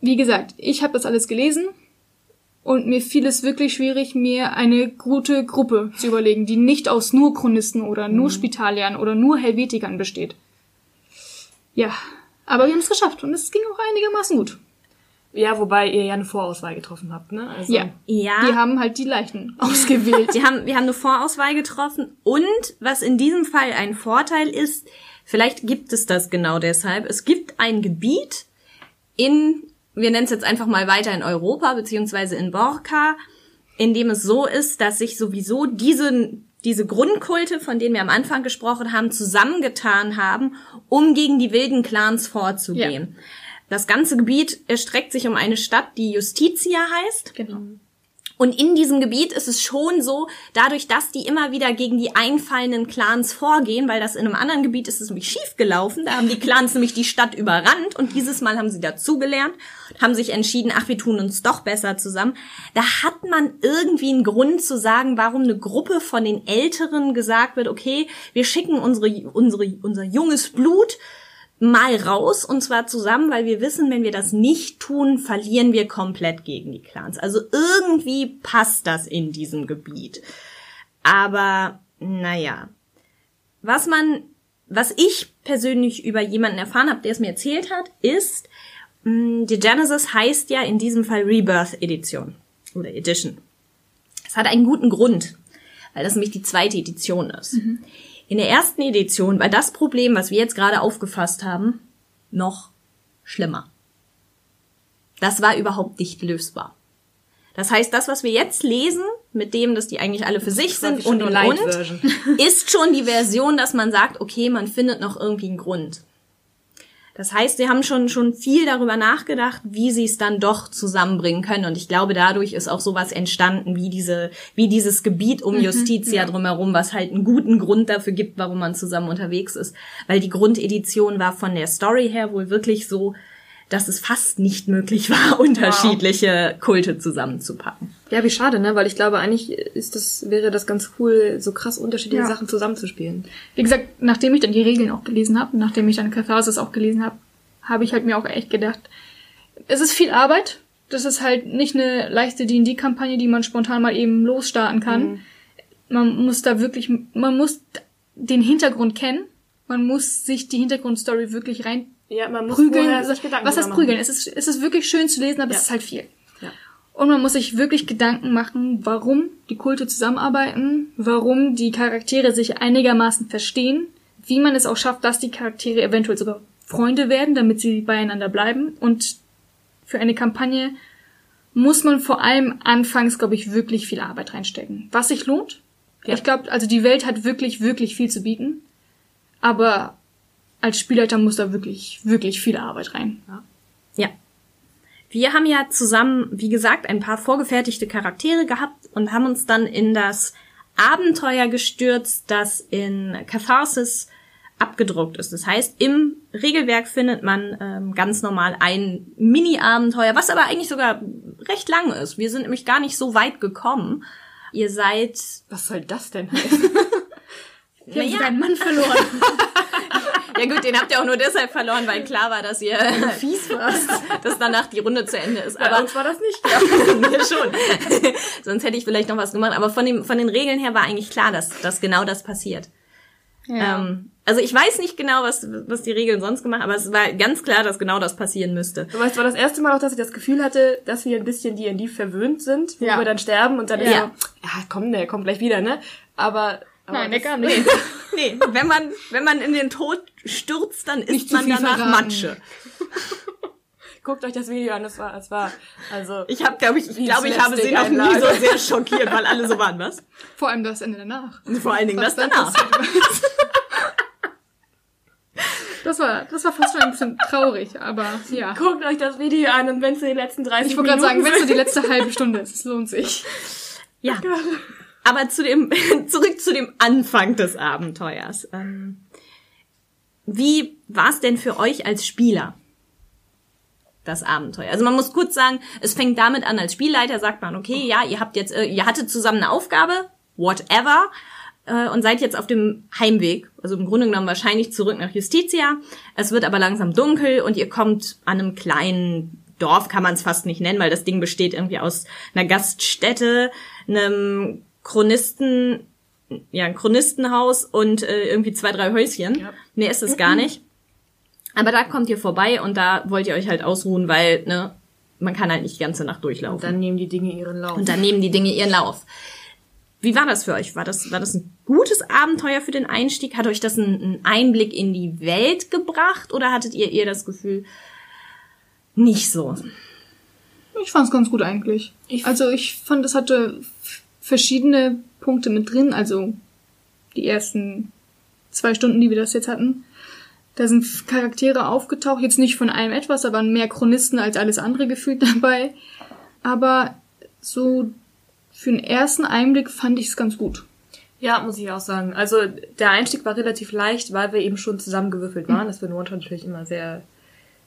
wie gesagt, ich habe das alles gelesen und mir fiel es wirklich schwierig, mir eine gute Gruppe zu überlegen, die nicht aus nur Chronisten oder nur Spitaliern oder nur Helvetikern besteht. Ja, aber wir haben es geschafft und es ging auch einigermaßen gut. Ja, wobei ihr ja eine Vorauswahl getroffen habt, ne? Also, Ja, ja. die haben halt die Leichen *laughs* ausgewählt. Wir haben, wir haben eine Vorauswahl getroffen und was in diesem Fall ein Vorteil ist, vielleicht gibt es das genau deshalb. Es gibt ein Gebiet in, wir nennen es jetzt einfach mal weiter in Europa, beziehungsweise in Borka, in dem es so ist, dass sich sowieso diese, diese Grundkulte, von denen wir am Anfang gesprochen haben, zusammengetan haben, um gegen die wilden Clans vorzugehen. Das ganze Gebiet erstreckt sich um eine Stadt, die Justitia heißt. genau. Und in diesem Gebiet ist es schon so, dadurch, dass die immer wieder gegen die einfallenden Clans vorgehen, weil das in einem anderen Gebiet ist es nämlich schief gelaufen, da haben die Clans *laughs* nämlich die Stadt überrannt und dieses Mal haben sie dazugelernt, haben sich entschieden, ach, wir tun uns doch besser zusammen. Da hat man irgendwie einen Grund zu sagen, warum eine Gruppe von den Älteren gesagt wird, okay, wir schicken unsere, unsere, unser junges Blut mal raus und zwar zusammen, weil wir wissen, wenn wir das nicht tun, verlieren wir komplett gegen die Clans. Also irgendwie passt das in diesem Gebiet. Aber naja, was man, was ich persönlich über jemanden erfahren habe, der es mir erzählt hat, ist, mh, die Genesis heißt ja in diesem Fall Rebirth Edition oder Edition. Es hat einen guten Grund, weil das nämlich die zweite Edition ist. In der ersten Edition war das Problem, was wir jetzt gerade aufgefasst haben, noch schlimmer. Das war überhaupt nicht lösbar. Das heißt, das, was wir jetzt lesen, mit dem, dass die eigentlich alle für sich sind und und und, *laughs* ist schon die Version, dass man sagt, okay, man findet noch irgendwie einen Grund. Das heißt, sie haben schon, schon viel darüber nachgedacht, wie sie es dann doch zusammenbringen können. Und ich glaube, dadurch ist auch sowas entstanden, wie diese, wie dieses Gebiet um Justitia drumherum, was halt einen guten Grund dafür gibt, warum man zusammen unterwegs ist. Weil die Grundedition war von der Story her wohl wirklich so, dass es fast nicht möglich war, *laughs* unterschiedliche Kulte zusammenzupacken. Ja, wie schade, ne? Weil ich glaube, eigentlich ist das, wäre das ganz cool, so krass unterschiedliche Ja. Sachen zusammenzuspielen. Wie gesagt, nachdem ich dann die Regeln auch gelesen habe, nachdem ich dann Catharsis auch gelesen habe, habe ich halt mir auch echt gedacht, es ist viel Arbeit. Das ist halt nicht eine leichte D&D-Kampagne, die man spontan mal eben losstarten kann. man muss da wirklich, man muss den Hintergrund kennen. Man muss sich die Hintergrundstory wirklich rein Ja, man muss prügeln. sich Gedanken Was heißt prügeln? Es ist, es ist wirklich schön zu lesen, aber Ja. es ist halt viel. Ja. Und man muss sich wirklich Gedanken machen, warum die Kulte zusammenarbeiten, warum die Charaktere sich einigermaßen verstehen, wie man es auch schafft, dass die Charaktere eventuell sogar Freunde werden, damit sie beieinander bleiben. Und für eine Kampagne muss man vor allem anfangs, glaube ich, wirklich viel Arbeit reinstecken. Was sich lohnt. Ja. Ich glaube, also die Welt hat wirklich, wirklich viel zu bieten. Aber als Spielleiter muss da wirklich, wirklich viel Arbeit rein. Ja. Wir haben ja zusammen, wie gesagt, ein paar vorgefertigte Charaktere gehabt und haben uns dann in das Abenteuer gestürzt, das in Catharsis abgedruckt ist. Das heißt, im Regelwerk findet man ähm, ganz normal ein Mini-Abenteuer, was aber eigentlich sogar recht lang ist. Wir sind nämlich gar nicht so weit gekommen. Ihr seid Was soll das denn *laughs* heißen? *laughs* Wir haben Naja. sogar einen Mann verloren. *laughs* Ja gut, den habt ihr auch nur deshalb verloren, weil klar war, dass ihr *laughs* Fies warst. dass danach die Runde zu Ende ist. Bei Aber uns war das nicht *laughs* klar. mir schon. *laughs* Sonst hätte ich vielleicht noch was gemacht. Aber von, dem, von den Regeln her war eigentlich klar, dass, dass genau das passiert. Ja. Ähm, also ich weiß nicht genau, was, was die Regeln sonst gemacht haben, aber es war ganz klar, dass genau das passieren müsste. Du weißt, war das erste Mal auch, dass ich das Gefühl hatte, dass wir ein bisschen D&D verwöhnt sind, wo Ja. wir dann sterben und dann ist Ja. so, ja, komm, der kommt gleich wieder, ne? Aber, aber Nein, der kam nicht. Nee, wenn man, wenn man in den Tod stürzt, dann ist Nicht man danach verraten. Matsche. *laughs* Guckt euch das Video an, das war, das war, also, Ich habe, glaube ich, ich glaube, ich habe sie noch nie so sehr schockiert, weil alle so waren, was? Vor allem das Ende danach. Vor allen Dingen das dann danach. Das war, das war fast schon ein bisschen traurig, aber ja. guckt euch das Video an und wenn es den letzten 30 Ich wollte gerade sagen, Minuten wenn es so die letzte halbe Stunde ist, es lohnt sich. Ja. Aber zu dem, *laughs* zurück zu dem Anfang des Abenteuers. Ähm, wie war es denn für euch als Spieler? Das Abenteuer. Also man muss kurz sagen, es fängt damit an, als Spielleiter sagt man, okay, ja, ihr habt jetzt, äh, ihr hattet zusammen eine Aufgabe, whatever, äh, und seid jetzt auf dem Heimweg, also im Grunde genommen wahrscheinlich zurück nach Justitia. Es wird aber langsam dunkel und ihr kommt an einem kleinen Dorf, kann man es fast nicht nennen, weil das Ding besteht irgendwie aus einer Gaststätte, einem Chronisten, ja, ein Chronistenhaus und äh, irgendwie zwei, drei Häuschen. Ja. Mehr ist es gar nicht. Aber da kommt ihr vorbei und da wollt ihr euch halt ausruhen, weil, ne, man kann halt nicht die ganze Nacht durchlaufen. Dann nehmen die Dinge ihren Lauf. Und dann nehmen die Dinge ihren Lauf. Wie war das für euch? War das, war das ein gutes Abenteuer für den Einstieg? Hat euch das einen, Einblick in die Welt gebracht oder hattet ihr eher das Gefühl, nicht so? Ich fand es ganz gut eigentlich. Ich- also ich fand, es hatte verschiedene Punkte mit drin. Also die ersten zwei Stunden, die wir das jetzt hatten. Da sind Charaktere aufgetaucht, jetzt nicht von allem etwas, aber mehr Chronisten als alles andere gefühlt *laughs* dabei. Aber so für den ersten Einblick fand ich es ganz gut. Ja, muss ich auch sagen. Also der Einstieg war relativ leicht, weil wir eben schon zusammengewürfelt waren. Das einen One-Shot natürlich immer sehr,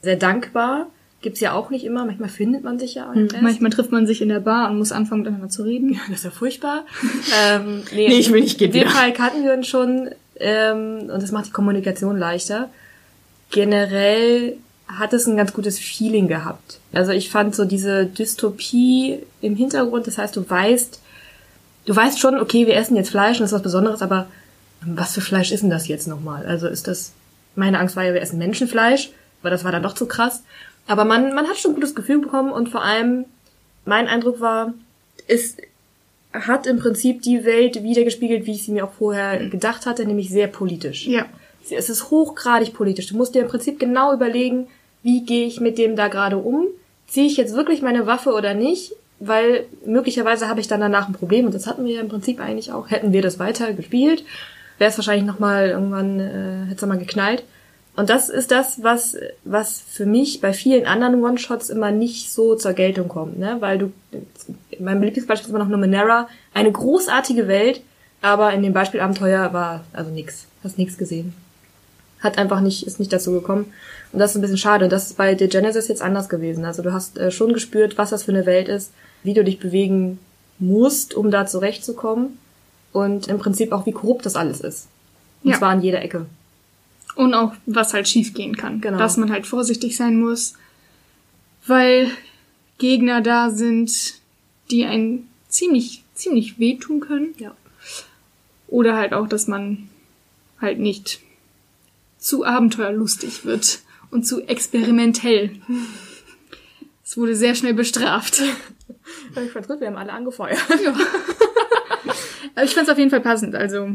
sehr dankbar. Gibt's ja auch nicht immer. Manchmal findet man sich ja auch erst. Manchmal trifft man sich in der Bar und muss anfangen, miteinander zu reden. Das ist ja furchtbar. *laughs* ähm, nee, Nee, ich will nicht, geht In dem. Fall kannten wir uns schon ähm, und das macht die Kommunikation leichter. Generell hat es ein ganz gutes Feeling gehabt. Also ich fand so diese Dystopie im Hintergrund, das heißt, du weißt, du weißt schon, okay, wir essen jetzt Fleisch und das ist was Besonderes, aber was für Fleisch ist denn das jetzt nochmal? Also ist das, meine Angst war ja, wir essen Menschenfleisch, aber das war dann doch zu krass. Aber man, man hat schon ein gutes Gefühl bekommen und vor allem, mein Eindruck war, es hat im Prinzip die Welt wiedergespiegelt, wie ich sie mir auch vorher gedacht hatte, nämlich sehr politisch. Ja. Es ist hochgradig politisch. Du musst dir im Prinzip genau überlegen, wie gehe ich mit dem da gerade um? Ziehe ich jetzt wirklich meine Waffe oder nicht? Weil möglicherweise habe ich dann danach ein Problem und das hatten wir ja im Prinzip eigentlich auch. Hätten wir das weiter gespielt, wäre es wahrscheinlich nochmal irgendwann, äh, hätte es mal geknallt. Und das ist das, was, was für mich bei vielen anderen One-Shots immer nicht so zur Geltung kommt, ne? Weil du, mein Lieblingsbeispiel ist immer noch Numenera, eine großartige Welt, aber in dem Beispiel Abenteuer war also nix. Hast nix gesehen. Hat einfach nicht, ist nicht dazu gekommen. Und das ist ein bisschen schade. Und das ist bei The Genesis jetzt anders gewesen. Also du hast äh, schon gespürt, was das für eine Welt ist, wie du dich bewegen musst, um da zurechtzukommen. Und im Prinzip auch, wie korrupt das alles ist. Und Ja. zwar an jeder Ecke. Und auch, was halt schiefgehen kann. Genau. Dass man halt vorsichtig sein muss, weil Gegner da sind, die einen ziemlich, ziemlich wehtun können. Ja. Oder halt auch, dass man halt nicht zu abenteuerlustig wird und zu experimentell. Es wurde sehr schnell bestraft. *laughs* Ich fand's gut, wir haben alle angefeuert. Ja. *laughs* Aber ich fand's auf jeden Fall passend. Also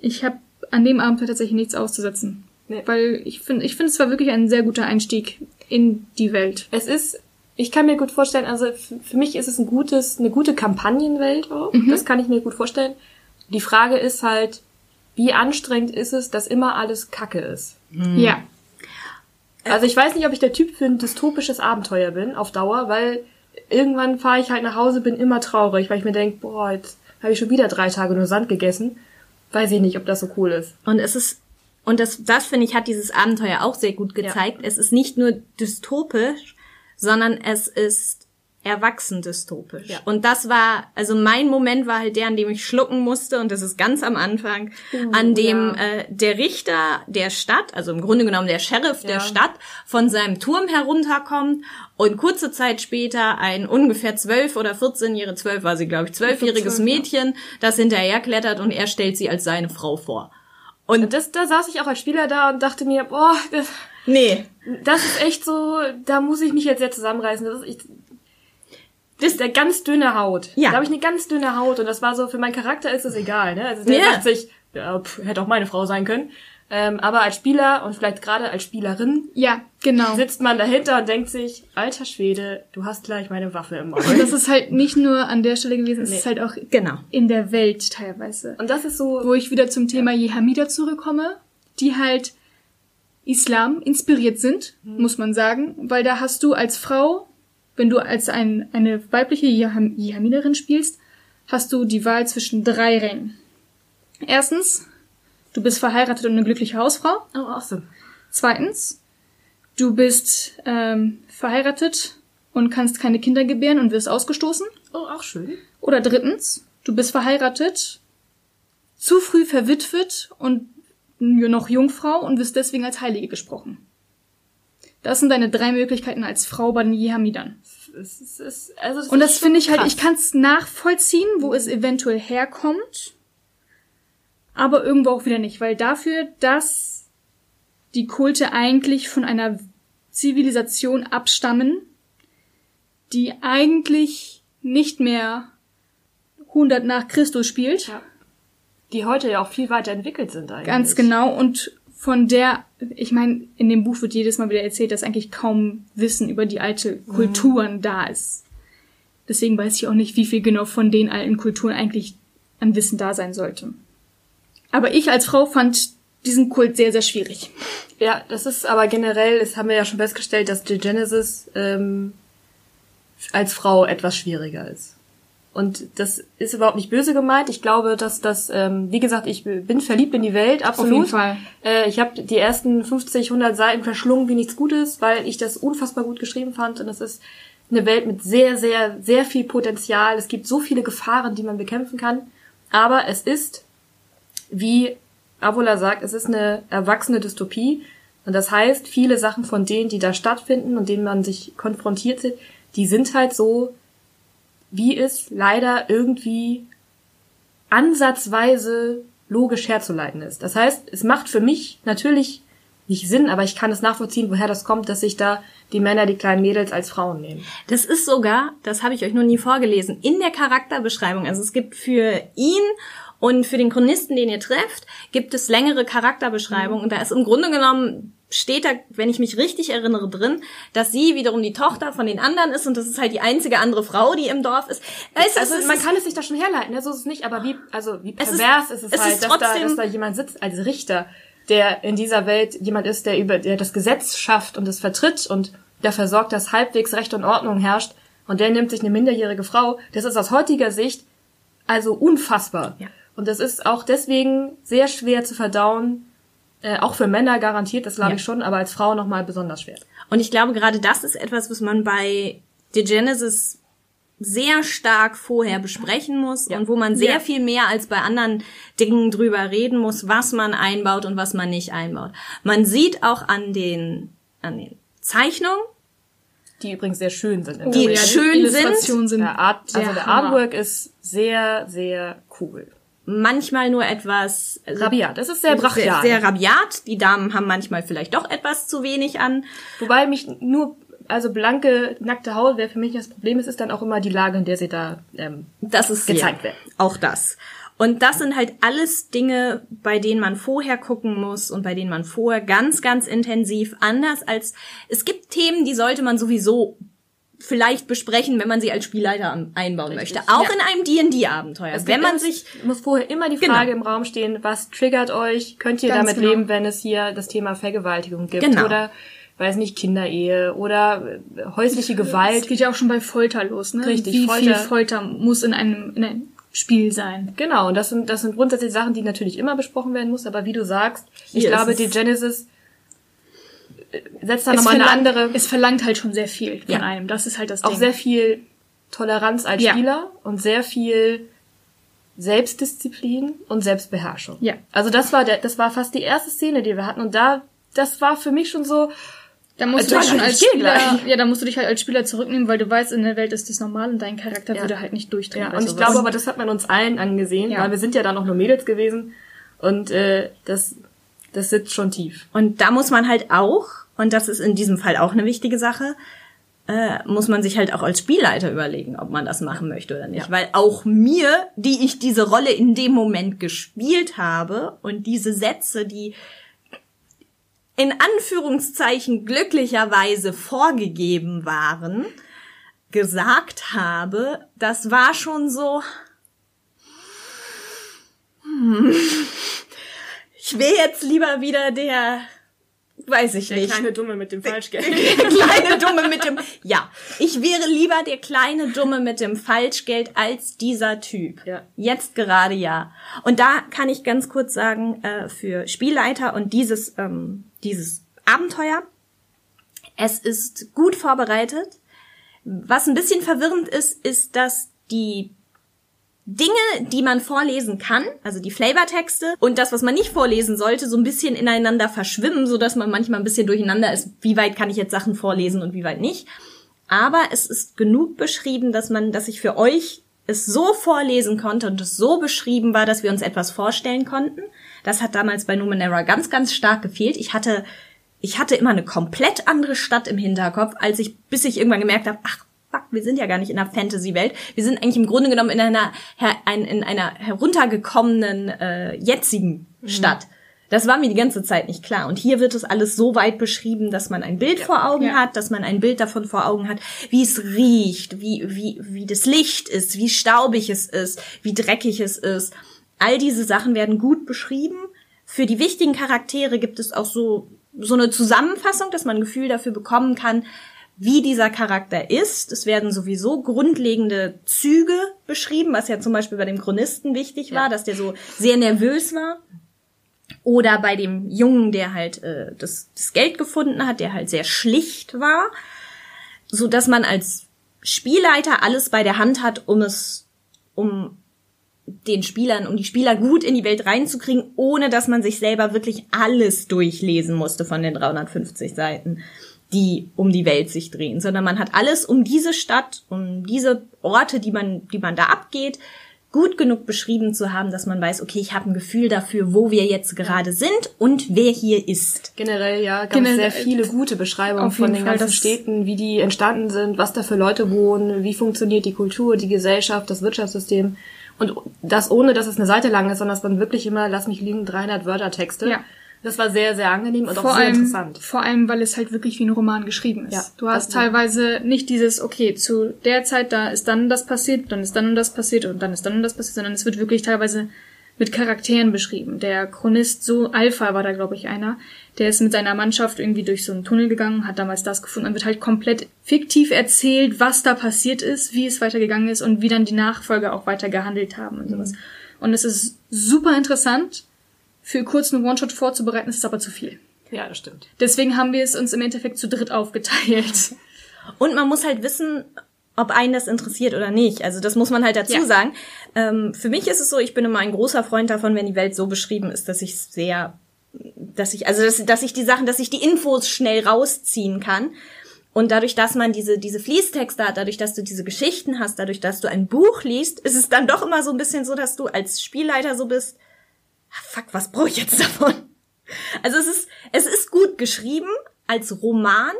ich habe an dem Abenteuer tatsächlich nichts auszusetzen. Nee. Weil ich finde, ich finde, es war wirklich ein sehr guter Einstieg in die Welt. Es ist, ich kann mir gut vorstellen, also für mich ist es ein gutes, eine gute Kampagnenwelt auch. Das kann ich mir gut vorstellen. Die Frage ist halt, wie anstrengend ist es, dass immer alles Kacke ist? Ja. Also ich weiß nicht, ob ich der Typ für ein dystopisches Abenteuer bin auf Dauer, weil irgendwann fahre ich halt nach Hause, bin immer traurig, weil ich mir denke, boah, jetzt habe ich schon wieder drei Tage nur Sand gegessen. Weiß ich nicht, ob das so cool ist. Und es ist, und das, das finde ich, hat dieses Abenteuer auch sehr gut gezeigt. Es ist nicht nur dystopisch, sondern es ist erwachsen dystopisch. Ja. Und das war, also mein Moment war halt der, an dem ich schlucken musste, und das ist ganz am Anfang, an dem ja. äh, der Richter der Stadt, also im Grunde genommen der Sheriff der Ja. Stadt, von seinem Turm herunterkommt und kurze Zeit später ein ungefähr zwölf oder 14-jähriges, zwölf war sie, glaube ich, zwölfjähriges zwölf, ja. Mädchen, das hinterherklettert und er stellt sie als seine Frau vor. Und das, da saß ich auch als Spieler da und dachte mir, boah, das, Nee, das ist echt so, da muss ich mich jetzt sehr zusammenreißen. Das ist echt, das ist der ganz dünne Haut. Ja. Da habe ich eine ganz dünne Haut und das war so, für meinen Charakter ist es egal, ne? Also der Ja. sagt sich, ja, pff, hätte auch meine Frau sein können. Ähm, aber als Spieler und vielleicht gerade als Spielerin Ja, genau. sitzt man dahinter und denkt sich, alter Schwede, du hast gleich meine Waffe im Maul. Und das ist halt nicht nur an der Stelle gewesen, es Nee. ist halt auch genau. in der Welt teilweise. Und das ist so, Wo ich wieder zum Thema Jehamida zurückkomme, die halt Islam inspiriert sind, muss man sagen, weil da hast du als Frau, wenn du als ein, eine weibliche Jeham Jehamiderin spielst, hast du die Wahl zwischen drei Rängen. Erstens, du bist verheiratet und eine glückliche Hausfrau. oh, awesome. Zweitens, du bist ähm, verheiratet und kannst keine Kinder gebären und wirst ausgestoßen. Oh, auch schön. Oder drittens, du bist verheiratet, zu früh verwitwet und noch Jungfrau und wirst deswegen als Heilige gesprochen. Das sind deine drei Möglichkeiten als Frau bei den Jehamidern. Es ist, es ist, also das Und das finde ich halt, ich kann es nachvollziehen, wo es eventuell herkommt, aber irgendwo auch wieder nicht, weil dafür, dass die Kulte eigentlich von einer Zivilisation abstammen, die eigentlich nicht mehr 100 nach Christus spielt, Ja. Die heute ja auch viel weiter entwickelt sind eigentlich. ganz genau, und von der, ich meine, in dem Buch wird jedes Mal wieder erzählt, dass eigentlich kaum Wissen über die alte Kulturen da ist. Deswegen weiß ich auch nicht, wie viel genau von den alten Kulturen eigentlich an Wissen da sein sollte. Aber ich als Frau fand diesen Kult sehr, sehr schwierig. Ja, das ist aber generell, das haben wir ja schon festgestellt, dass die Genesis ähm, als Frau etwas schwieriger ist. Und das ist überhaupt nicht böse gemeint. Ich glaube, dass das, ähm, wie gesagt, ich bin verliebt in die Welt, absolut. jeden Fall. Äh, ich habe die ersten 50, 100 Seiten verschlungen wie nichts Gutes, weil ich das unfassbar gut geschrieben fand. Und es ist eine Welt mit sehr, sehr, sehr viel Potenzial. Es gibt so viele Gefahren, die man bekämpfen kann. Aber es ist, wie Avola sagt, es ist eine erwachsene Dystopie. Und das heißt, viele Sachen von denen, die da stattfinden und denen man sich konfrontiert sieht, die sind halt so, wie es leider irgendwie ansatzweise logisch herzuleiten ist. Das heißt, es macht für mich natürlich nicht Sinn, aber ich kann es nachvollziehen, woher das kommt, dass sich da die Männer, die kleinen Mädels als Frauen nehmen. Das ist sogar, das habe ich euch noch nie vorgelesen, in der Charakterbeschreibung. Also es gibt für ihn und für den Chronisten, den ihr trefft, gibt es längere Charakterbeschreibungen. Und da ist im Grunde genommen, steht da, wenn ich mich richtig erinnere, drin, dass sie wiederum die Tochter von den anderen ist und das ist halt die einzige andere Frau, die im Dorf ist. Weißt Also man kann es sich da schon herleiten, ne? so ist es nicht, aber wie, also wie Es ist- pervers ist, es, es halt, ist dass, da, dass da jemand sitzt als Richter, der in dieser Welt jemand ist, der über der das Gesetz schafft und es vertritt und dafür sorgt, dass halbwegs Recht und Ordnung herrscht und der nimmt sich eine minderjährige Frau. Das ist aus heutiger Sicht also unfassbar. Ja. Und das ist auch deswegen sehr schwer zu verdauen, äh, auch für Männer garantiert, das glaube Ja. ich schon, aber als Frau nochmal besonders schwer. Und ich glaube, gerade das ist etwas, was man bei The Genesis sehr stark vorher besprechen muss Ja. und wo man sehr Ja. viel mehr als bei anderen Dingen drüber reden muss, was man einbaut und was man nicht einbaut. Man sieht auch an den, an den Zeichnungen, Die übrigens sehr schön sind. in Die Welt. schön Illustrationen sind Der, Art, also der der Hammer. Artwork ist sehr, sehr cool. Manchmal nur etwas Rabiat. Das ist sehr brachial. Sehr, sehr rabiat. Die Damen haben manchmal vielleicht doch etwas zu wenig an. Wobei mich nur, also blanke, nackte Haut wäre für mich das Problem. Es ist dann auch immer die Lage, in der sie da ähm, Das ist gezeigt ja, werden. Auch das. Und das sind halt alles Dinge, bei denen man vorher gucken muss und bei denen man vorher ganz, ganz intensiv anders als es gibt Themen, die sollte man sowieso vielleicht besprechen, wenn man sie als Spielleiter einbauen möchte. Auch Ja. in einem D&D-Abenteuer. Es Wenn man sich muss vorher immer die Genau. Frage im Raum stehen, was triggert euch? Könnt ihr Ganz damit genau. leben, wenn es hier das Thema Vergewaltigung gibt Genau. oder weiß nicht Kinderehe oder äh, häusliche Es Gewalt? geht ja auch schon bei Folter los, ne? Richtig, Wie viel Folter- Folter muss in einem, in einem Spiel sein? Genau, und das sind das sind grundsätzlich Sachen, die natürlich immer besprochen werden muss, aber wie du sagst, ich Hier glaube, ist die es- Genesis setzt da Es nochmal eine verlangt- andere Es verlangt halt schon sehr viel von Ja. einem. Das ist halt das auch Ding. sehr viel Toleranz als Ja. Spieler und sehr viel Selbstdisziplin und Selbstbeherrschung. Ja. Also das war der, das war fast die erste Szene, die wir hatten und da, das war für mich schon so, Da musst du dich schon ich als Spieler, gleich. ja, da musst du dich halt als Spieler zurücknehmen, weil du weißt, in der Welt ist das normal und dein Charakter Ja. würde halt nicht durchdrehen. ja, und ich sowas. glaube aber, das hat man uns allen angesehen, Ja. weil wir sind ja da noch nur Mädels gewesen und äh, das, das sitzt schon tief. Und da muss man halt auch, und das ist in diesem Fall auch eine wichtige Sache, äh, muss man sich halt auch als Spielleiter überlegen, ob man das machen möchte oder nicht. Ja. Weil auch mir, die ich diese Rolle in dem Moment gespielt habe und diese Sätze, die in Anführungszeichen glücklicherweise vorgegeben waren, gesagt habe, das war schon so. Hm, ich wäre jetzt lieber wieder der, weiß ich nicht. Dumme mit dem Falschgeld. *laughs* Der kleine Dumme mit dem. Ja, ich wäre lieber der kleine Dumme mit dem Falschgeld als dieser Typ. Ja. Jetzt gerade ja. Und da kann ich ganz kurz sagen, äh, für Spielleiter und dieses, ähm, dieses Abenteuer, es ist gut vorbereitet. Was ein bisschen verwirrend ist, ist, dass die Dinge, die man vorlesen kann, also die Flavortexte und das, was man nicht vorlesen sollte, so ein bisschen ineinander verschwimmen, so dass man manchmal ein bisschen durcheinander ist, wie weit kann ich jetzt Sachen vorlesen und wie weit nicht. Aber es ist genug beschrieben, dass man, dass ich für euch es so vorlesen konnte und es so beschrieben war, dass wir uns etwas vorstellen konnten. Das hat damals bei Numenera ganz, ganz stark gefehlt. Ich hatte, ich hatte immer eine komplett andere Stadt im Hinterkopf, als ich, bis ich irgendwann gemerkt habe, ach, fuck, wir sind ja gar nicht in einer Fantasy-Welt. Wir sind eigentlich im Grunde genommen in einer, in einer heruntergekommenen, äh, jetzigen Stadt. Das war mir die ganze Zeit nicht klar. Und hier wird es alles so weit beschrieben, dass man ein Bild vor Augen Ja. hat, dass man ein Bild davon vor Augen hat, wie es riecht, wie, wie, wie das Licht ist, wie staubig es ist, wie dreckig es ist. All diese Sachen werden gut beschrieben. Für die wichtigen Charaktere gibt es auch so, so eine Zusammenfassung, dass man ein Gefühl dafür bekommen kann, wie dieser Charakter ist. Es werden sowieso grundlegende Züge beschrieben, was ja zum Beispiel bei dem Chronisten wichtig war, dass der so sehr nervös war. Oder bei dem Jungen, der halt äh, das, das Geld gefunden hat, der halt sehr schlicht war, so dass man als Spielleiter alles bei der Hand hat, um es, um den Spielern, um die Spieler gut in die Welt reinzukriegen, ohne dass man sich selber wirklich alles durchlesen musste von den 350 Seiten, die um die Welt sich drehen, sondern man hat alles um diese Stadt, um diese Orte, die man, die man da abgeht, gut genug beschrieben zu haben, dass man weiß, okay, ich habe ein Gefühl dafür, wo wir jetzt gerade sind und wer hier ist. Generell ja, ganz Generell- sehr viele gute Beschreibungen von den Fall, ganzen Städten, wie die entstanden sind, was da für Leute wohnen, wie funktioniert die Kultur, die Gesellschaft, das Wirtschaftssystem. Und das ohne, dass es eine Seite lang ist, sondern dass man wirklich immer, lass mich lügen, 300 Wörter Texte. Ja. Das war sehr, sehr angenehm und vor auch sehr allem, interessant. Vor allem, weil es halt wirklich wie ein Roman geschrieben ist. Ja, du hast teilweise nicht dieses, okay, zu der Zeit, da ist dann das passiert, dann ist dann und das passiert und dann ist dann und das passiert, sondern es wird wirklich teilweise mit Charakteren beschrieben. Der Chronist, so Alpha war da, glaube ich, einer, der ist mit seiner Mannschaft irgendwie durch so einen Tunnel gegangen, hat damals das gefunden, dann wird halt komplett fiktiv erzählt, was da passiert ist, wie es weitergegangen ist und wie dann die Nachfolger auch weiter gehandelt haben und sowas. Und es ist super interessant, für kurz einen One-Shot vorzubereiten, ist es aber zu viel. Ja, das stimmt. Deswegen haben wir es uns im Endeffekt zu dritt aufgeteilt. *laughs* Und man muss halt wissen, ob einen das interessiert oder nicht. Also das muss man halt dazu Ja. sagen. Ähm, für mich ist es so, ich bin immer ein großer Freund davon, wenn die Welt so beschrieben ist, dass ich sehr, dass ich, also dass, dass ich die Sachen, dass ich die Infos schnell rausziehen kann. Und dadurch, dass man diese, diese Fließtexte hat, dadurch, dass du diese Geschichten hast, dadurch, dass du ein Buch liest, ist es dann doch immer so ein bisschen so, dass du als Spielleiter so bist, fuck, was brauche ich jetzt *laughs* davon? Also es ist, es ist gut geschrieben als Roman,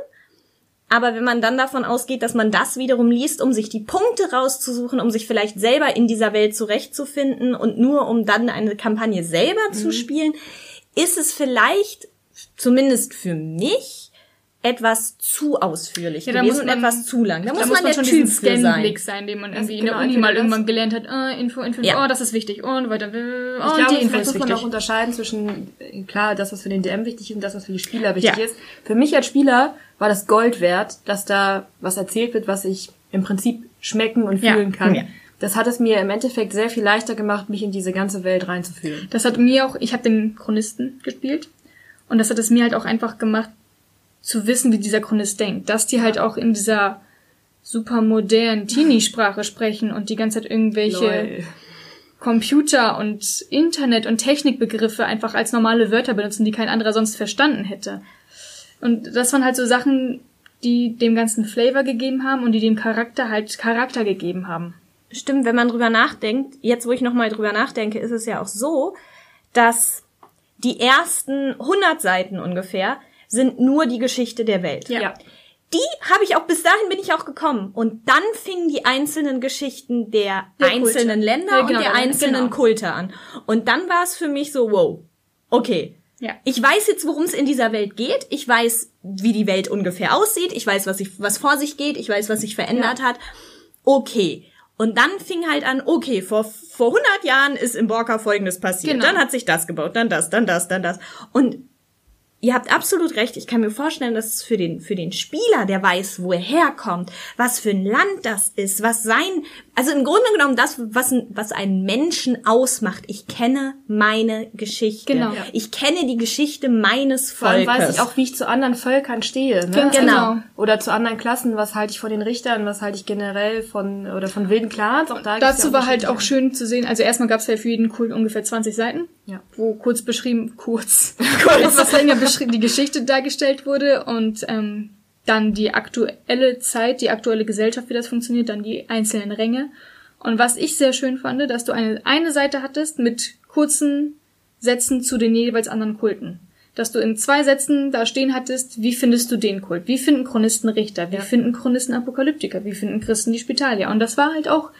aber wenn man dann davon ausgeht, dass man das wiederum liest, um sich die Punkte rauszusuchen, um sich vielleicht selber in dieser Welt zurechtzufinden und nur um dann eine Kampagne selber mhm. zu spielen, ist es vielleicht, zumindest für mich, etwas zu ausführlich Ja, ja, da gewesen muss man- und etwas zu lang. Da, Da muss, muss man, man der schon Typ diesen sein. Scan-Blick sein, den man irgendwie in genau, der Uni entweder mal irgendwann gelernt hat. Äh, Info, Info, Ja. oh, das ist wichtig. Und weiter. äh, Oh, Ich und glaube, die Info ist muss man auch unterscheiden zwischen, äh, klar, das, was für den DM wichtig ist und das, was für die Spieler wichtig Ja. ist. Für mich als Spieler war das Gold wert, dass da was erzählt wird, was ich im Prinzip schmecken und Ja. fühlen kann. Ja. Das hat es mir im Endeffekt sehr viel leichter gemacht, mich in diese ganze Welt reinzufühlen. Das hat mir auch, ich habe den Chronisten gespielt und das hat es mir halt auch einfach gemacht, zu wissen, wie dieser Chronist denkt. Dass die halt auch in dieser super modernen Teenie-Sprache sprechen und die ganze Zeit irgendwelche Lol. Computer und Internet und Technikbegriffe einfach als normale Wörter benutzen, die kein anderer sonst verstanden hätte. Und das waren halt so Sachen, die dem ganzen Flavor gegeben haben und die dem Charakter halt Charakter gegeben haben. Stimmt, wenn man drüber nachdenkt, jetzt wo ich nochmal drüber nachdenke, ist es ja auch so, dass die ersten 100 Seiten ungefähr sind nur die Geschichte der Welt. Ja. Die habe ich auch, bis dahin bin ich auch gekommen. Und dann fingen die einzelnen Geschichten der, Der einzelnen Kulte. Länder Ja, genau, und der dann- einzelnen genau. Kulte an. Und dann war es für mich so, wow, okay. Ja. Ich weiß jetzt, worum es in dieser Welt geht. Ich weiß, wie die Welt ungefähr aussieht. Ich weiß, was, ich, was vor sich geht. Ich weiß, was sich verändert hat. Okay. Und dann fing halt an, okay, vor, vor 100 Jahren ist im Borka Folgendes passiert. Genau. Dann hat sich das gebaut, dann das, dann das, dann das. Und ihr habt absolut recht. Ich kann mir vorstellen, dass es für den, für den Spieler, der weiß, wo er herkommt, was für ein Land das ist, was sein, also im Grunde genommen das, was, ein- was einen Menschen ausmacht. Ich kenne meine Geschichte. Genau. Ja. Ich kenne die Geschichte meines Vor allem Volkes. weiß ich auch, wie ich zu anderen Völkern stehe. Ne? Gen- genau. Oder zu anderen Klassen, was halte ich von den Richtern, was halte ich generell von, oder von wilden Clans. Auch da Dazu ja war halt auch schön zu sehen, also erstmal gab es ja für jeden Kult ungefähr 20 Seiten, Ja. wo kurz beschrieben, *laughs* kurz, *laughs* etwas länger beschrieben, die Geschichte dargestellt wurde und ähm, dann die aktuelle Zeit, die aktuelle Gesellschaft, wie das funktioniert, dann die einzelnen Ränge. Und was ich sehr schön fand, dass du eine, eine Seite hattest mit kurzen Sätzen zu den jeweils anderen Kulten. Dass du in zwei Sätzen da stehen hattest, wie findest du den Kult? Wie finden Chronisten Richter? Wie finden Chronisten Apokalyptiker? Wie finden Christen die Spitalier? Und das war halt auch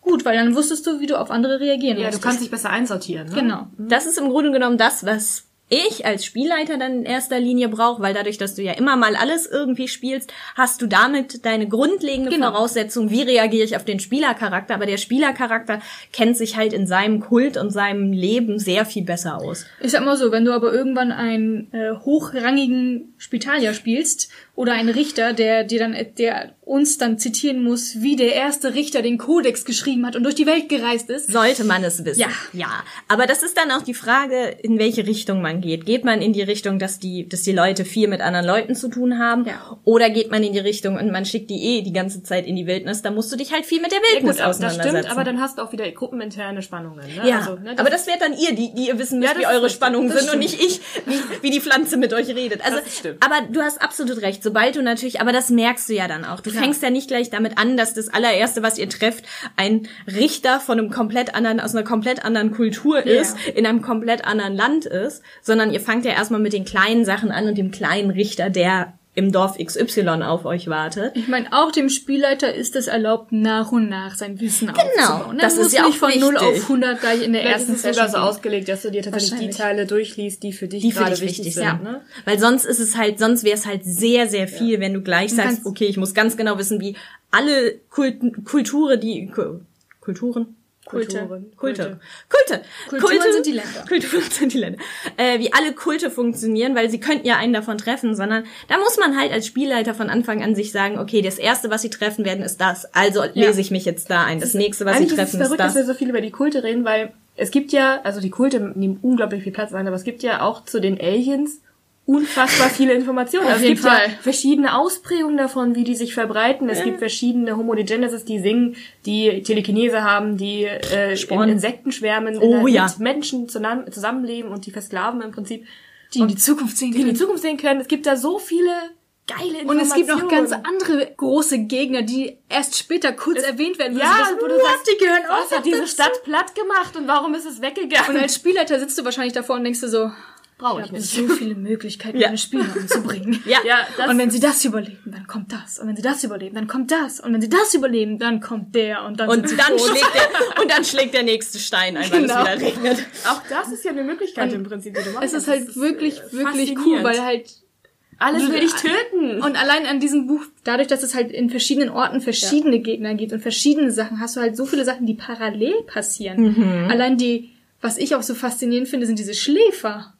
gut, weil dann wusstest du, wie du auf andere reagieren Ja, du musstest. kannst dich besser einsortieren. Ne? Genau. Das ist im Grunde genommen das, was ich als Spielleiter dann in erster Linie brauche, weil dadurch, dass du ja immer mal alles irgendwie spielst, hast du damit deine grundlegende Genau. Voraussetzung, wie reagiere ich auf den Spielercharakter. Aber der Spielercharakter kennt sich halt in seinem Kult und seinem Leben sehr viel besser aus. Ich sag mal so, wenn du aber irgendwann einen äh, hochrangigen Spitalier spielst oder einen Richter, der dir dann, der uns dann zitieren muss, wie der erste Richter den Kodex geschrieben hat und durch die Welt gereist ist. Sollte man es wissen. Ja. Ja. Aber das ist dann auch die Frage, in welche Richtung man geht. Geht man in die Richtung, dass die, dass die Leute viel mit anderen Leuten zu tun haben? Ja. Oder geht man in die Richtung und man schickt die eh die ganze Zeit in die Wildnis? Da musst du dich halt viel mit der Ja, Wildnis gut, aber das auseinandersetzen. stimmt, aber dann hast du auch wieder gruppeninterne Spannungen. Ne? Ja, also, ne, aber das wäre dann ihr, die, die ihr wissen müsst, Ja, wie das eure. Spannungen Das sind und nicht ich, wie, wie die Pflanze mit euch redet. Also, Das stimmt. aber du hast absolut recht. Sobald du natürlich, aber das merkst du ja dann auch. Du fängst ja nicht gleich damit an, dass das allererste, was ihr trefft, ein Richter von einem komplett anderen, aus einer komplett anderen Kultur ist, in einem komplett anderen Land ist, sondern ihr fangt ja erstmal mit den kleinen Sachen an und dem kleinen Richter, der im Dorf XY auf euch wartet. Ich meine, auch dem Spielleiter ist es erlaubt, nach und nach sein Wissen aufzubauen. das Er ist ja nicht auch von 0 wichtig. auf 100 gleich in der Vielleicht ersten ist es sogar Session so ausgelegt, dass du dir tatsächlich die. Teile durchliest, die für dich die für gerade dich wichtig wichtig sind. sind. Ne? Weil sonst ist es halt, sonst wäre es halt sehr, sehr viel, wenn du gleich sagst, kannst- okay, ich muss ganz genau wissen, wie alle Kulten, Kulturen, die Ku- Kulturen, Kulte. Kulturen. Kulte, Kulte, Kulturen Kulte, sind die Länder. Kulturen sind die Länder. Äh, wie alle Kulte funktionieren, weil sie könnten ja einen davon treffen, sondern da muss man halt als Spielleiter von Anfang an sich sagen, okay, das erste, was sie treffen werden, ist das. Also lese ich mich jetzt da ein. Das nächste, was sie Eigentlich ist es treffen, ist verrückt, dass das. wir so viel über die Kulte reden, weil es gibt ja, also die Kulte nehmen unglaublich viel Platz ein, aber es gibt ja auch zu den Aliens unfassbar viele Informationen. Auf Also es jeden gibt Fall. ja verschiedene Ausprägungen davon, wie die sich verbreiten. Es gibt verschiedene Homo de Genesis, die singen, die Telekinese haben, die äh, in Sporn. Insekten schwärmen, Oh, in, ja. mit Menschen zusammen, zusammenleben und die versklaven im Prinzip. Die in die Zukunft sehen die in die können. Zukunft sehen können. Es gibt da so viele geile Und es gibt noch ganz Informationen. andere große Gegner, die erst später kurz erwähnt werden. Ja, du sagst, wo du "What? sagst, die gehören auch Was hat diese dazu?" Stadt platt gemacht und warum ist es Und weggegangen? als Spielleiter sitzt du wahrscheinlich davor und denkst dir so, Brauche ich ich nicht. so viele Möglichkeiten, *laughs* Ja. meine Spieler umzubringen. *laughs* Ja. Ja, das und wenn sie das überleben, dann kommt das. Und wenn sie das überleben, dann kommt das. Und wenn sie das überleben, dann kommt der. Und dann Und dann, schlägt der, *laughs* und dann schlägt der nächste Stein ein, weil Genau. es wieder regnet. auch das ist ja eine Möglichkeit im Prinzip, die du machen Es ist halt wirklich, äh, wirklich cool, faszinierend. weil halt alles du- will dich töten. Und allein an diesem Buch, dadurch, dass es halt in verschiedenen Orten verschiedene Gegner gibt und verschiedene Sachen, hast du halt so viele Sachen, die parallel passieren. Allein die, was ich auch so faszinierend finde, sind diese Schläfer.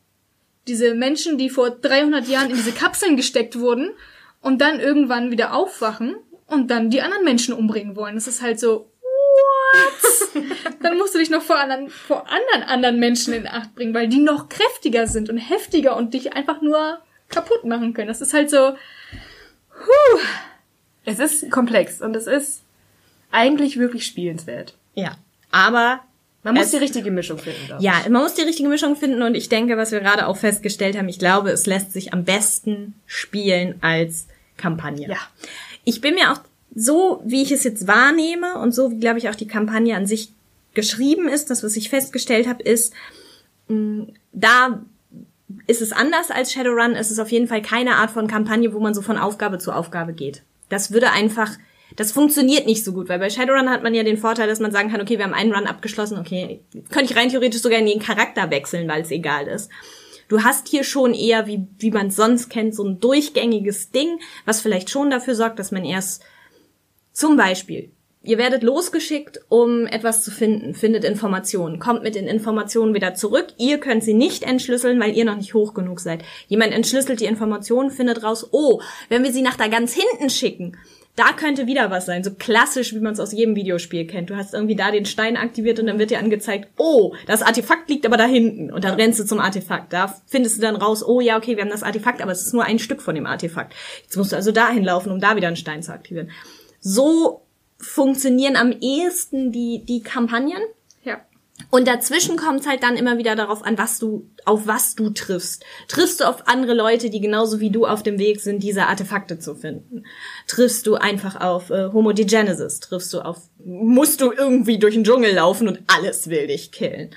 Diese Menschen, die vor 300 Jahren in diese Kapseln gesteckt wurden und dann irgendwann wieder aufwachen und dann die anderen Menschen umbringen wollen. Das ist halt so, what? *laughs* dann musst du dich noch vor anderen, vor anderen, anderen Menschen in Acht bringen, weil die noch kräftiger sind und heftiger und dich einfach nur kaputt machen können. Das ist halt so, es ist komplex und es ist eigentlich wirklich spielenswert. Ja. Aber Man muss Es- die richtige Mischung finden. Ja, man muss die richtige Mischung finden und ich denke, was wir gerade auch festgestellt haben, ich glaube, es lässt sich am besten spielen als Kampagne. Ja. Ich bin mir auch so, wie ich es jetzt wahrnehme und so, wie glaube ich auch die Kampagne an sich geschrieben ist, das, was ich festgestellt habe, ist, mh, da ist es anders als Shadowrun. Es ist auf jeden Fall keine Art von Kampagne, wo man so von Aufgabe zu Aufgabe geht. Das würde einfach, das funktioniert nicht so gut, weil bei Shadowrun hat man ja den Vorteil, dass man sagen kann, okay, wir haben einen Run abgeschlossen, okay, könnte ich rein theoretisch sogar in den Charakter wechseln, weil es egal ist. Du hast hier schon eher, wie, wie man sonst kennt, so ein durchgängiges Ding, was vielleicht schon dafür sorgt, dass man erst zum Beispiel, ihr werdet losgeschickt, um etwas zu finden, findet Informationen, kommt mit den Informationen wieder zurück. Ihr könnt sie nicht entschlüsseln, weil ihr noch nicht hoch genug seid. Jemand entschlüsselt die Informationen, findet raus, oh, wenn wir sie nach da ganz hinten schicken, da könnte wieder was sein. So klassisch, wie man es aus jedem Videospiel kennt. Du hast irgendwie da den Stein aktiviert und dann wird dir angezeigt, oh, das Artefakt liegt aber da hinten. Und dann rennst du zum Artefakt. Da findest du dann raus, oh ja, okay, wir haben das Artefakt, aber es ist nur ein Stück von dem Artefakt. Jetzt musst du also dahin laufen, um da wieder einen Stein zu aktivieren. So funktionieren am ehesten die, die Kampagnen. Ja. Und dazwischen kommt es halt dann immer wieder darauf an, was du, auf was du triffst. Triffst du auf andere Leute, die genauso wie du auf dem Weg sind, diese Artefakte zu finden? Triffst du einfach auf äh, Homo Genesis? Triffst du auf, musst du irgendwie durch den Dschungel laufen und alles will dich killen?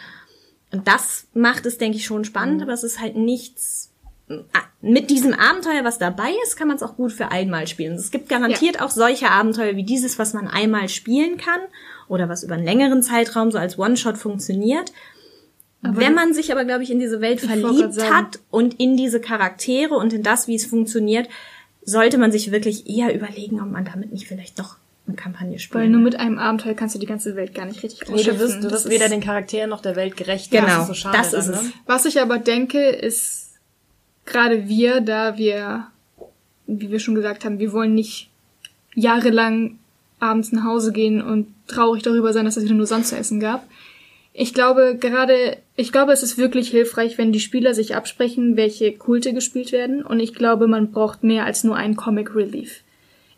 Und das macht es, denke ich, schon spannend, aber es ist halt nichts. Ah, Mit diesem Abenteuer, was dabei ist, kann man es auch gut für einmal spielen. Es gibt garantiert auch solche Abenteuer wie dieses, was man einmal spielen kann oder was über einen längeren Zeitraum so als One-Shot funktioniert. Wenn man sich aber, glaube ich, in diese Welt verliebt hat und in diese Charaktere und in das, wie es funktioniert, sollte man sich wirklich eher überlegen, ob man damit nicht vielleicht doch eine Kampagne spielt. Weil nur mit einem Abenteuer kannst du die ganze Welt gar nicht richtig Nee, du wirst, du Das wirst ist- weder den Charakteren noch der Welt gerecht. Genau, das ist, so schade das dann, ist es. Ne? Was ich aber denke, ist gerade wir, da wir, wie wir schon gesagt haben, wir wollen nicht jahrelang abends nach Hause gehen und traurig darüber sein, dass es wieder nur Sand zu essen gab. Ich glaube gerade, ich glaube, es ist wirklich hilfreich, wenn die Spieler sich absprechen, welche Kulte gespielt werden. Und ich glaube, man braucht mehr als nur einen Comic Relief.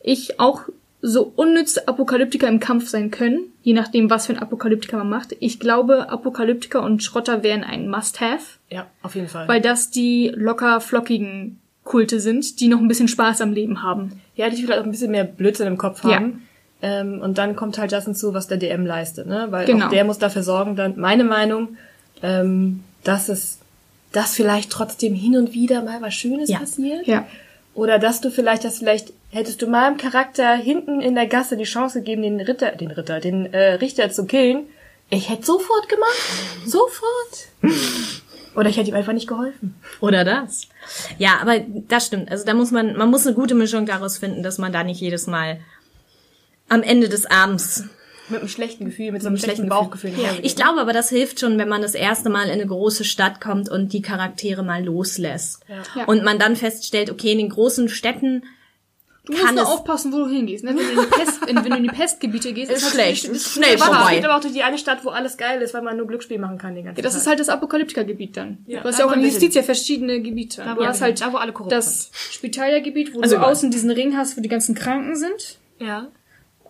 Ich auch so unnütz Apokalyptiker im Kampf sein können, je nachdem, was für ein Apokalyptiker man macht. Ich glaube, Apokalyptiker und Schrotter wären ein Must-Have Ja, auf jeden Fall. weil das die locker flockigen Kulte sind, die noch ein bisschen Spaß am Leben haben. ja, die vielleicht auch ein bisschen mehr Blödsinn im Kopf Ja. Ähm, und dann kommt halt das hinzu, was der DM leistet, ne? Weil Genau. auch der muss dafür sorgen, dann, meine Meinung, ähm, dass es, dass vielleicht trotzdem hin und wieder mal was Schönes Ja. passiert. Ja. Oder dass du vielleicht, dass vielleicht, hättest du meinem Charakter hinten in der Gasse die Chance gegeben, den Ritter, den Ritter, den äh, Richter zu killen, ich hätte sofort gemacht. *laughs* Sofort. Oder ich hätte ihm einfach nicht geholfen. Oder das. Ja, aber das stimmt. Also da muss man, man muss eine gute Mischung daraus finden, dass man da nicht jedes Mal am Ende des Abends. Mit einem schlechten Gefühl, mit so einem schlechten schlechten Bauchgefühl. Ja, ich glaube aber, das hilft schon, wenn man das erste Mal in eine große Stadt kommt und die Charaktere mal loslässt. Ja. Und man dann feststellt, okay, in den großen Städten Du musst nur es aufpassen, wo du hingehst. Ne? Wenn, du in die Pest, wenn du in die Pestgebiete gehst, ist halt- schlecht, das- ist schnell es vorbei. geht aber auch durch die eine Stadt, wo alles geil ist, weil man nur Glücksspiel machen kann den ganzen Ja, das Tag. ist halt das Apokalyptikergebiet dann. Ja, du hast ja auch in Justiz ja verschiedene Gebiete. Da du hast halt. Da, wo alle korrupt das Spitaliergebiet, wo Also du überall. außen diesen Ring hast, wo die ganzen Kranken sind. Ja.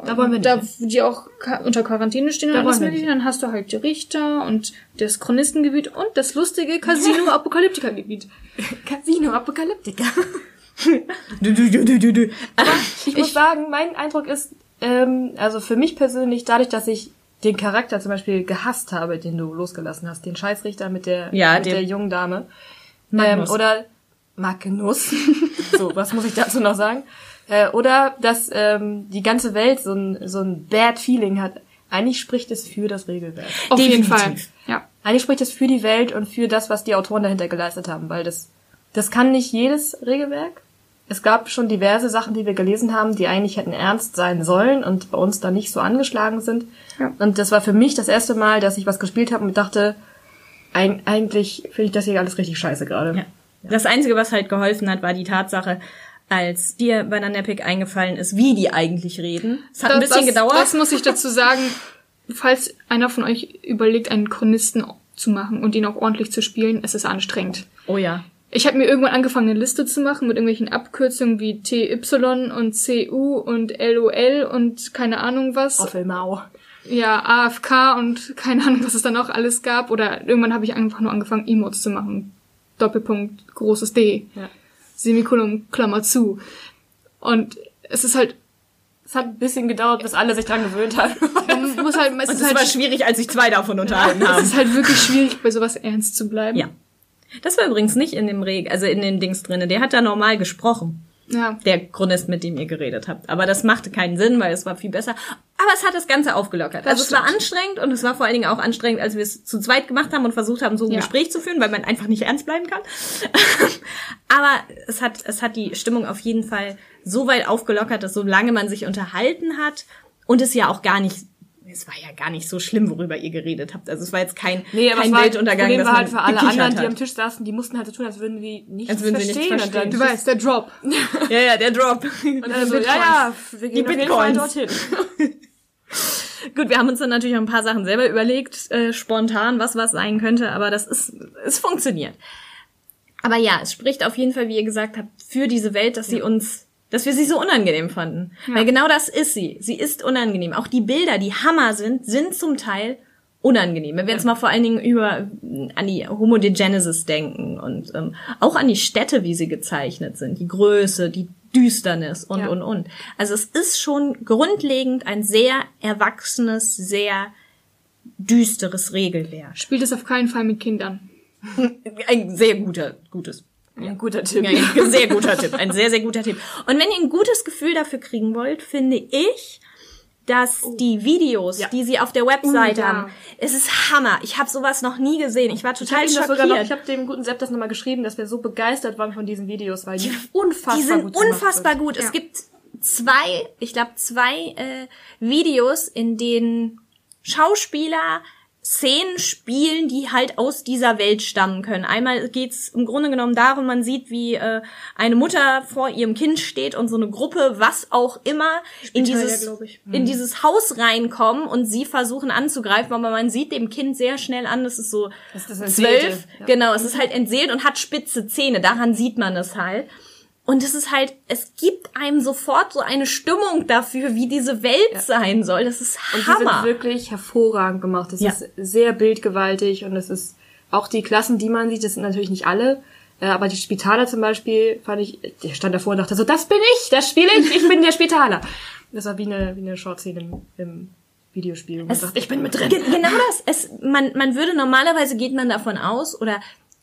Da wollen wir da, nicht. wo die auch unter Quarantäne stehen und Da alles wollen wir mögliche. Dann hast du halt die Richter und das Chronistengebiet und das lustige Casino-Apokalyptikergebiet. Casino Apokalyptiker. *laughs* *laughs* Du, du, du, du, du, du. Ich, muss sagen, mein Eindruck ist, ähm, also für mich persönlich, dadurch, dass ich den Charakter zum Beispiel gehasst habe, den du losgelassen hast, den Scheißrichter mit der, Ja, mit der jungen Dame. Magnus. Ähm, oder Magnus. *laughs* so, was muss ich dazu noch sagen? Äh, oder dass ähm, die ganze Welt so ein, so ein bad Feeling hat. Eigentlich spricht es für das Regelwerk. Auf jeden Definitiv. Fall. Ja. Eigentlich spricht es für die Welt und für das, was die Autoren dahinter geleistet haben, weil das, das kann nicht jedes Regelwerk. Es gab schon diverse Sachen, die wir gelesen haben, die eigentlich hätten ernst sein sollen und bei uns da nicht so angeschlagen sind. Ja. Und das war für mich das erste Mal, dass ich was gespielt habe und dachte, eig- eigentlich finde ich das hier alles richtig scheiße gerade. Ja. Das Einzige, was halt geholfen hat, war die Tatsache, als dir bei der Nepic eingefallen ist, wie die eigentlich reden. Es hat ein bisschen das, gedauert. Das muss ich dazu sagen, falls einer von euch überlegt, einen Chronisten zu machen und ihn auch ordentlich zu spielen, es ist anstrengend. oh ja. Ich habe mir irgendwann angefangen, eine Liste zu machen mit irgendwelchen Abkürzungen wie TY und CU und LOL und keine Ahnung was. Offelmau. Ja, AFK und keine Ahnung, was es dann auch alles gab. Oder irgendwann habe ich einfach nur angefangen, Emotes zu machen. Doppelpunkt, großes D. Ja. Semikolon, Klammer zu. Und es ist halt, Es hat ein bisschen gedauert, bis alle sich dran gewöhnt haben. man muss halt, es ist es halt, war schwierig, als sich zwei davon unterhalten es haben. ist halt wirklich schwierig, bei sowas ernst zu bleiben. Ja. Das war übrigens nicht in dem Reg, also in den Dings drinne. Der hat da normal gesprochen. Ja. Der Chronist, mit dem ihr geredet habt. Aber das machte keinen Sinn, weil es war viel besser. Aber es hat das Ganze aufgelockert. also es war stimmt. anstrengend und es war vor allen Dingen auch anstrengend, als wir es zu zweit gemacht haben und versucht haben, so ein Ja. Gespräch zu führen, weil man einfach nicht ernst bleiben kann. *laughs* Aber es hat, es hat die Stimmung auf jeden Fall so weit aufgelockert, dass solange man sich unterhalten hat und es ja auch gar nicht es war ja gar nicht so schlimm, worüber ihr geredet habt. Also es war jetzt kein, Nee, aber kein es war, Weltuntergang, dass war halt für alle anderen, die hat. am Tisch saßen, die mussten halt so tun, als würden die nichts Als würden sie nichts verstehen. verstehen. Du weißt, der Drop. *laughs* Ja, ja, der Drop. und dann so, Bitcoins. ja, ja, wir gehen Die auf jeden Fall Bitcoins. dorthin. *laughs* Gut, wir haben uns dann natürlich auch ein paar Sachen selber überlegt, äh, spontan, was was sein könnte, aber das ist, es funktioniert. Aber ja, es spricht auf jeden Fall, wie ihr gesagt habt, für diese Welt, dass sie uns, dass wir sie so unangenehm fanden. Weil genau das ist sie. Sie ist unangenehm. Auch die Bilder, die Hammer sind, sind zum Teil unangenehm. Wenn wir jetzt mal vor allen Dingen über an die Homogenesis denken und ähm, auch an die Städte, wie sie gezeichnet sind, die Größe, die Düsternis und Ja. und und. Also es ist schon grundlegend ein sehr erwachsenes, sehr düsteres Regelwerk. Spielt es auf keinen Fall mit Kindern. *laughs* Ein sehr guter, gutes. Ein guter Tipp. Ja, ein sehr guter Tipp. Ein sehr, sehr guter Tipp. Und wenn ihr ein gutes Gefühl dafür kriegen wollt, finde ich, dass die Videos, Ja. die sie auf der Webseite Oh, ja. haben, es ist Hammer. Ich habe sowas noch nie gesehen. Ich war Ich total das schockiert. sogar noch, ich habe dem guten Sepp das nochmal geschrieben, dass wir so begeistert waren von diesen Videos, weil die unfassbar die sind gut unfassbar gut. Ja. Es gibt zwei, ich glaube zwei äh, Videos, in denen Schauspieler Szenen spielen, die halt aus dieser Welt stammen können. Einmal geht's im Grunde genommen darum, man sieht, wie äh, eine Mutter vor ihrem Kind steht und so eine Gruppe, was auch immer, in dieses, ja, in dieses Haus reinkommen und sie versuchen anzugreifen, aber man sieht dem Kind sehr schnell an, das ist so zwölf, ja. genau, es ist halt entseelt und hat spitze Zähne, daran sieht man es halt. Und es ist halt, es gibt einem sofort so eine Stimmung dafür, wie diese Welt sein soll. Das ist Und die Hammer. sind wirklich hervorragend gemacht. Das Ja. ist sehr bildgewaltig und es ist auch die Klassen, die man sieht, das sind natürlich nicht alle. äh, Aber die Spitaler zum Beispiel fand ich, der stand davor und dachte so, das bin ich, das spiele ich, ich bin der Spitaler. *laughs* Das war wie eine, wie eine Short-Szene im, im Videospiel. Es- dachte, ich bin mit drin. Ge- Genau das. Es, man, man würde normalerweise geht man davon aus oder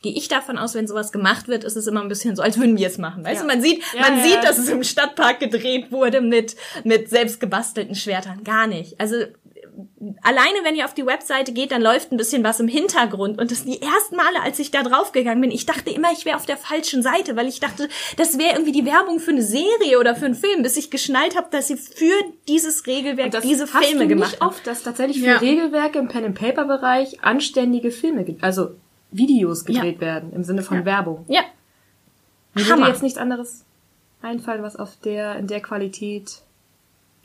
gehe ich davon aus, wenn sowas gemacht wird, ist es immer ein bisschen so, als würden wir es machen. Weißt Ja. du, man sieht, Ja, man ja, sieht, dass es im Stadtpark gedreht wurde mit, mit selbst gebastelten Schwertern. Gar nicht. Also, alleine wenn ihr auf die Webseite geht, dann läuft ein bisschen was im Hintergrund. Und das die ersten Male, als ich da draufgegangen bin, ich dachte immer, ich wäre auf der falschen Seite, weil ich dachte, das wäre irgendwie die Werbung für eine Serie oder für einen Film, bis ich geschnallt habe, dass sie für dieses Regelwerk diese hast Filme du gemacht nicht haben. oft, dass tatsächlich für Ja. Regelwerke im Pen-and-Paper-Bereich anständige Filme, ge- also Videos gedreht werden, im Sinne von Werbung. Ja. Mir würde jetzt nichts anderes einfallen, was auf der, in der Qualität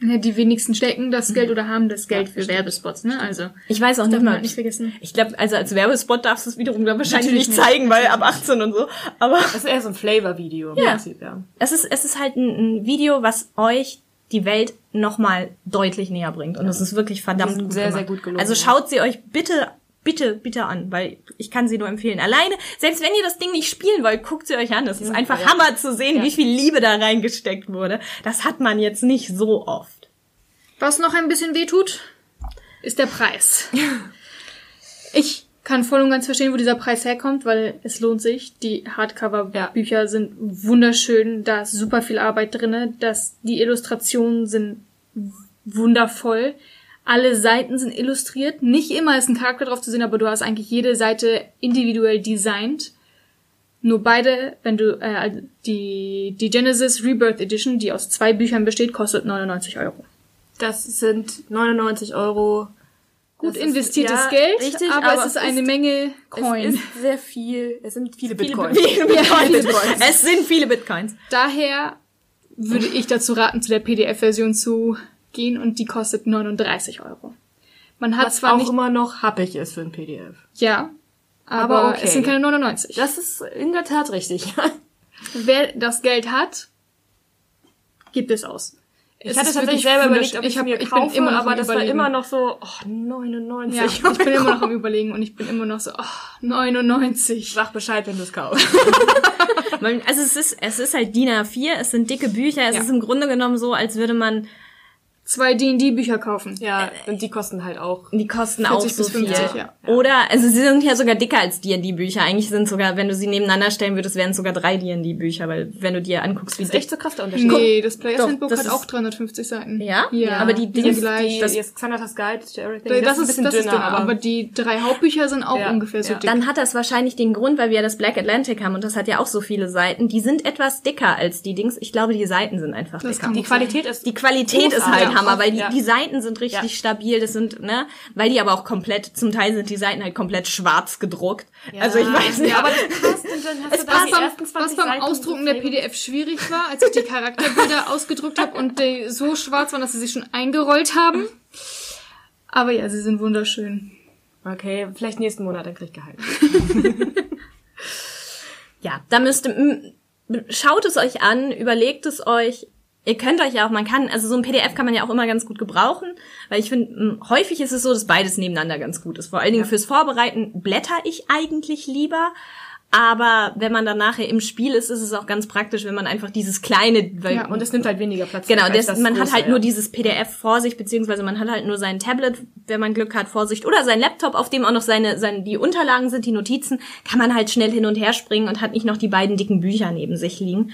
Ja, die wenigsten stecken das Geld oder haben das Geld für Werbespots, ne? Also. Ich weiß auch darf nicht man mal. nicht vergessen. Ich glaube, also als Werbespot darfst du es wiederum dann wahrscheinlich nicht nicht. zeigen, weil ab 18 und so. Aber Das ist eher so ein Flavor-Video im Ja. Prinzip, ja. es ist, es ist halt ein, ein Video, was euch die Welt nochmal deutlich näher bringt. Und es ist wirklich verdammt gut sehr, gemacht. sehr gut gelungen, Also ja. schaut sie euch bitte bitte, bitte an, weil ich kann sie nur empfehlen. Alleine, selbst wenn ihr das Ding nicht spielen wollt, guckt sie euch an. Es ist einfach ja. Hammer zu sehen, Ja. wie viel Liebe da reingesteckt wurde. Das hat man jetzt nicht so oft. Was noch ein bisschen wehtut, ist der Preis. *laughs* Ich kann voll und ganz verstehen, wo dieser Preis herkommt, weil es lohnt sich. Die Hardcover-Bücher sind wunderschön, da ist super viel Arbeit drinne, dass die Illustrationen sind wundervoll. Alle Seiten sind illustriert. Nicht immer ist ein Charakter drauf zu sehen, aber du hast eigentlich jede Seite individuell designt. Nur beide, wenn du äh, also die die Genesis Rebirth Edition, die aus zwei Büchern besteht, kostet 99 Euro. Das sind 99 Euro. Gut Das ist- investiertes ja, Geld, richtig, aber, aber es ist eine ist- Menge Coin. Es ist sehr viel. Es sind viele Viele *laughs* Bitcoins. Viele Bitcoins. Es sind viele Bitcoins. Daher würde ich dazu raten, zu der PDF-Version zu gehen und die kostet 39 Euro. Man hat Was zwar auch nicht, immer noch happig ist für ein PDF. ja, aber, Aber okay. es sind keine 99. Das ist in der Tat richtig. *laughs* Wer das Geld hat, gibt es aus. Ich Es hatte tatsächlich selber überlegt, ob ich, hab- mir ich bin kaufe, immer noch aber das war Überlegen. immer noch so, oh, 99. Ja, ich bin *laughs* immer noch am überlegen und ich bin immer noch so, oh, 99. Sag Bescheid, wenn du es kaufst. *laughs* Also es ist, es ist halt DIN A4, es sind dicke Bücher, es Ja. ist im Grunde genommen so, als würde man, Zwei D&D-Bücher kaufen. ja, und die kosten halt auch. die kosten 40 auch so bis 50, viel. ja. Oder, also sie sind ja sogar dicker als D&D-Bücher. Eigentlich sind sogar, wenn du sie nebeneinander stellen würdest, wären es sogar drei D&D-Bücher, weil wenn du dir anguckst, wie Das ist echt so krass der Unterschied. Nee, das Players Handbook das hat ist- auch 350 Seiten. Ja? Ja, aber die die Dings- sind gleich. Die, Das- das Xanatas Guide to Everything. Das, ist, ein bisschen das ist dünner, dünner, aber, die drei Hauptbücher sind auch Ja, ungefähr so dick. Dann hat das wahrscheinlich den Grund, weil wir ja das Black Atlantic haben und das hat ja auch so viele Seiten. Die sind etwas dicker als die Dings. Ich glaube, die Seiten sind einfach Das dicker. die Qualität ist Die Qualität ist halt Hammer, weil die, Ja. die Seiten sind richtig Ja. stabil, das sind, ne, weil die aber auch komplett, zum Teil sind die Seiten halt komplett schwarz gedruckt. Also ich weiß nicht, ja, aber das passt und dann hast Es du da passt die was, ersten beim, 20 was beim Seiten Ausdrucken der PDF schwierig war, als ich die Charakterbilder *laughs* ausgedruckt habe und die so schwarz waren, dass sie sich schon eingerollt haben. Aber ja, sie sind wunderschön. Okay, vielleicht nächsten Monat, dann krieg ich Gehalt. *laughs* ja, da müsste, m- schaut es euch an, überlegt es euch. Ihr könnt euch ja auch, man kann, also so ein PDF kann man ja auch immer ganz gut gebrauchen, weil ich finde, m, häufig ist es so, dass beides nebeneinander ganz gut ist. Vor allen Dingen fürs Vorbereiten blätter ich eigentlich lieber. Aber wenn man dann nachher im Spiel ist, ist es auch ganz praktisch, wenn man einfach dieses kleine, weil Ja, Und es nimmt halt weniger Platz. Genau, das, das man hat große, halt nur ja. dieses PDF vor sich, beziehungsweise man hat halt nur sein Tablet, wenn man Glück hat, vor sich, oder sein Laptop, auf dem auch noch seine, seine, die Unterlagen sind, die Notizen, kann man halt schnell hin und her springen und hat nicht noch die beiden dicken Bücher neben sich liegen.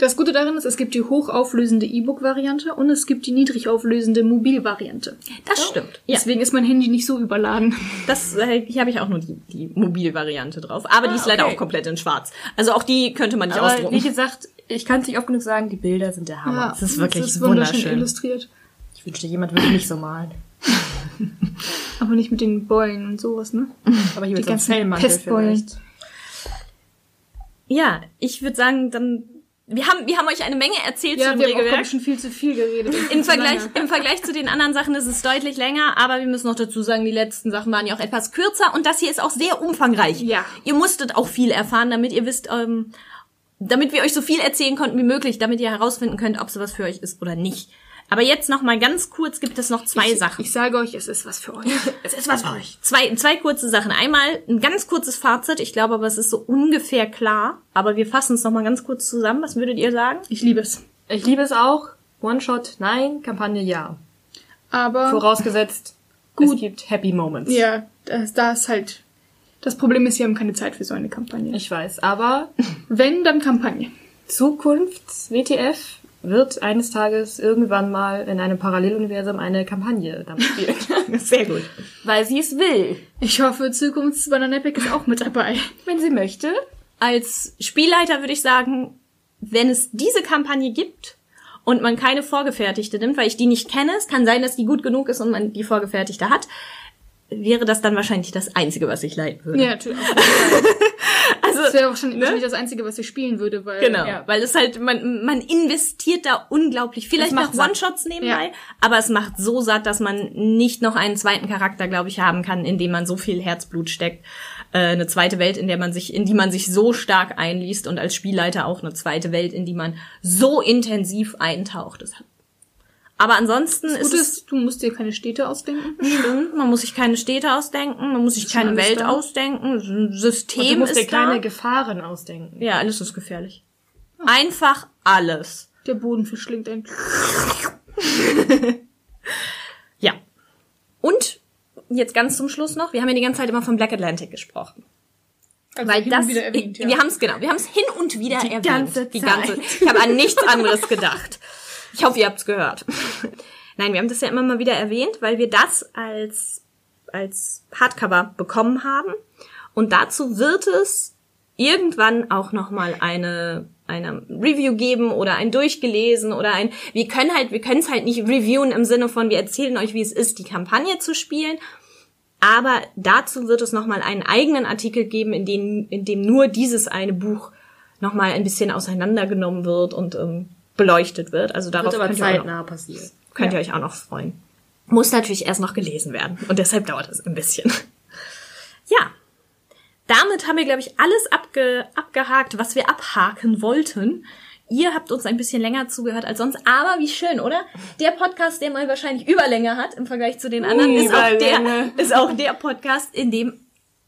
Das Gute darin ist, es gibt die hochauflösende E-Book-Variante und es gibt die niedrigauflösende Mobil-Variante. Das stimmt. Ja, Deswegen ist mein Handy nicht so überladen. das, äh, hier habe ich auch nur die, die Mobilvariante drauf. Aber die ist leider okay. auch komplett in schwarz. Also auch die könnte man nicht Aber ausdrucken. wie gesagt, ich kann es nicht oft genug sagen, die Bilder sind der Hammer. es ist wirklich ist wunderschön wunderschön. illustriert. Ich wünschte, jemand würde mich so malen. *laughs* Aber nicht mit den Beulen und sowas, ne? Aber hier Die mit so ganzen Fellmantel vielleicht. Ja, ich würde sagen, dann, wir haben, wir haben euch eine Menge erzählt Ja, zum wir haben auch, Regelwerk. glaub ich, schon viel zu viel geredet. Im zu Vergleich. Im Vergleich zu den anderen Sachen ist es deutlich länger, aber wir müssen noch dazu sagen, die letzten Sachen waren ja auch etwas kürzer und das hier ist auch sehr umfangreich. Ja. Ihr musstet auch viel erfahren, damit ihr wisst, ähm, damit wir euch so viel erzählen konnten wie möglich, damit ihr herausfinden könnt, ob es was für euch ist oder nicht. Aber jetzt noch mal ganz kurz gibt es noch zwei ich, Sachen. Ich sage euch, es ist was für euch. *laughs* es ist was für euch. Zwei, zwei kurze Sachen. Einmal ein ganz kurzes Fazit. Ich glaube aber, es ist so ungefähr klar. Aber wir fassen es noch mal ganz kurz zusammen. Was würdet ihr sagen? Ich liebe es. Ich liebe es auch. One-Shot, nein. Kampagne, ja. Aber Vorausgesetzt, Gut. es gibt Happy Moments. ja, das, da ist halt. Das Problem ist, wir haben keine Zeit für so eine Kampagne. Ich weiß, aber *laughs* Wenn, dann Kampagne. Zukunfts-WTF wird eines Tages irgendwann mal in einem Paralleluniversum eine Kampagne damit spielen. *laughs* Sehr gut. Weil sie es will. Ich hoffe, Zukunfts Banana Epic ist auch mit dabei. Wenn sie möchte. Als Spielleiter würde ich sagen, wenn es diese Kampagne gibt und man keine vorgefertigte nimmt, weil ich die nicht kenne, es kann sein, dass die gut genug ist und man die vorgefertigte hat, wäre das dann wahrscheinlich das Einzige, was ich leiten würde. Ja, natürlich. Das wäre wahrscheinlich wahrscheinlich das Einzige, was ich spielen würde, weil. Genau, Ja. weil es halt, man, man investiert da unglaublich. Vielleicht macht. One-Shots nebenbei, Ja. aber es macht so satt, dass man nicht noch einen zweiten Charakter, glaube ich, haben kann, in dem man so viel Herzblut steckt. Äh, eine zweite Welt, in der man sich, in die man sich so stark einliest und als Spielleiter auch eine zweite Welt, in die man so intensiv eintaucht. Das Aber ansonsten ist Gut es ist, du musst dir keine Städte ausdenken. *laughs* stimmt, man muss sich keine Städte ausdenken, man muss sich keine Welt da. ausdenken, ein System du musst dir ist da. keine Gefahren ausdenken. Ja, alles ist gefährlich. Einfach alles. Der Boden verschlingt einen. *laughs* Ja. Und jetzt ganz zum Schluss noch, wir haben ja die ganze Zeit immer von Black Atlantic gesprochen. Also Weil hin das, und wieder erwähnt, ja. wir haben es genau, wir haben es hin und wieder Die erwähnt. ganze die Zeit. ganze. Ich habe an nichts anderes gedacht. Ich hoffe, ihr habt's gehört. *laughs* Nein, wir haben das ja immer mal wieder erwähnt, weil wir das als als Hardcover bekommen haben. Und dazu wird es irgendwann auch noch mal eine eine Review geben oder ein durchgelesen oder ein wir können halt wir können es halt nicht reviewen im Sinne von wir erzählen euch wie es ist die Kampagne zu spielen. Aber dazu wird es nochmal einen eigenen Artikel geben, in dem, in dem nur dieses eine Buch nochmal ein bisschen auseinandergenommen wird und ähm, beleuchtet wird. Also darauf Wird aber könnt, ihr, auch noch, zeitnah passieren. könnt ihr euch auch noch freuen. Muss natürlich erst noch gelesen werden und deshalb dauert es ein bisschen. *laughs* Ja, damit haben wir, glaube ich, alles abge abgehakt, was wir abhaken wollten. Ihr habt uns ein bisschen länger zugehört als sonst, aber wie schön, oder? Der Podcast, der mal wahrscheinlich Überlänge hat im Vergleich zu den anderen, ist auch, der, ist auch der Podcast, in dem,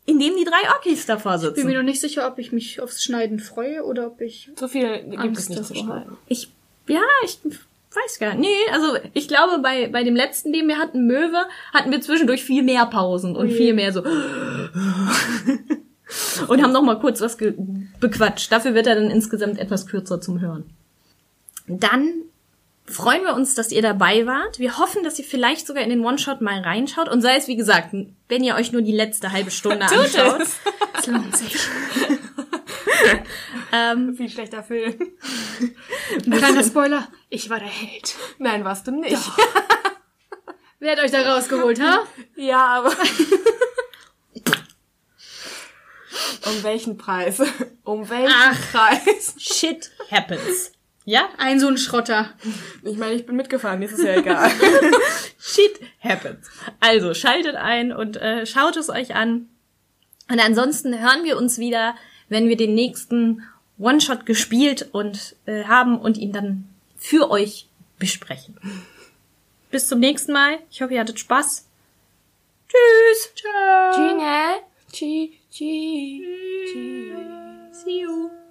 in dem die drei Orkis davor Ich bin mir sitzen. noch nicht sicher, ob ich mich aufs Schneiden freue oder ob ich. So viel gibt Angst es nicht zu davor. schneiden. Ich, ja, ich weiß gar nicht. Nee, also ich glaube, bei, bei dem letzten, den wir hatten, Möwe, hatten wir zwischendurch viel mehr Pausen und viel mehr so. *laughs* und haben noch mal kurz was bequatscht. Dafür wird er dann insgesamt etwas kürzer zum Hören. Dann freuen wir uns, dass ihr dabei wart. Wir hoffen, dass ihr vielleicht sogar in den One-Shot mal reinschaut. Und sei es, wie gesagt, wenn ihr euch nur die letzte halbe Stunde *laughs* anschaut. Es lohnt sich. *laughs* Ähm, Viel schlechter Film. Kleiner Spoiler. Ich war der Held. Nein, warst du nicht. Wer hat euch da rausgeholt, ha? Ja, aber. *laughs* um welchen Preis? Um welchen Ach. Preis? shit happens. Ja? Ein so ein Schrotter. Ich meine, ich bin mitgefahren, mir ist es ja egal. *laughs* Shit happens. Also schaltet ein und äh, schaut es euch an. Und ansonsten hören wir uns wieder, wenn wir den nächsten One-Shot gespielt und äh, haben und ihn dann für euch besprechen. Bis zum nächsten Mal. Ich hoffe, ihr hattet Spaß. Tschüss. Ciao. Gina. Chi. See you.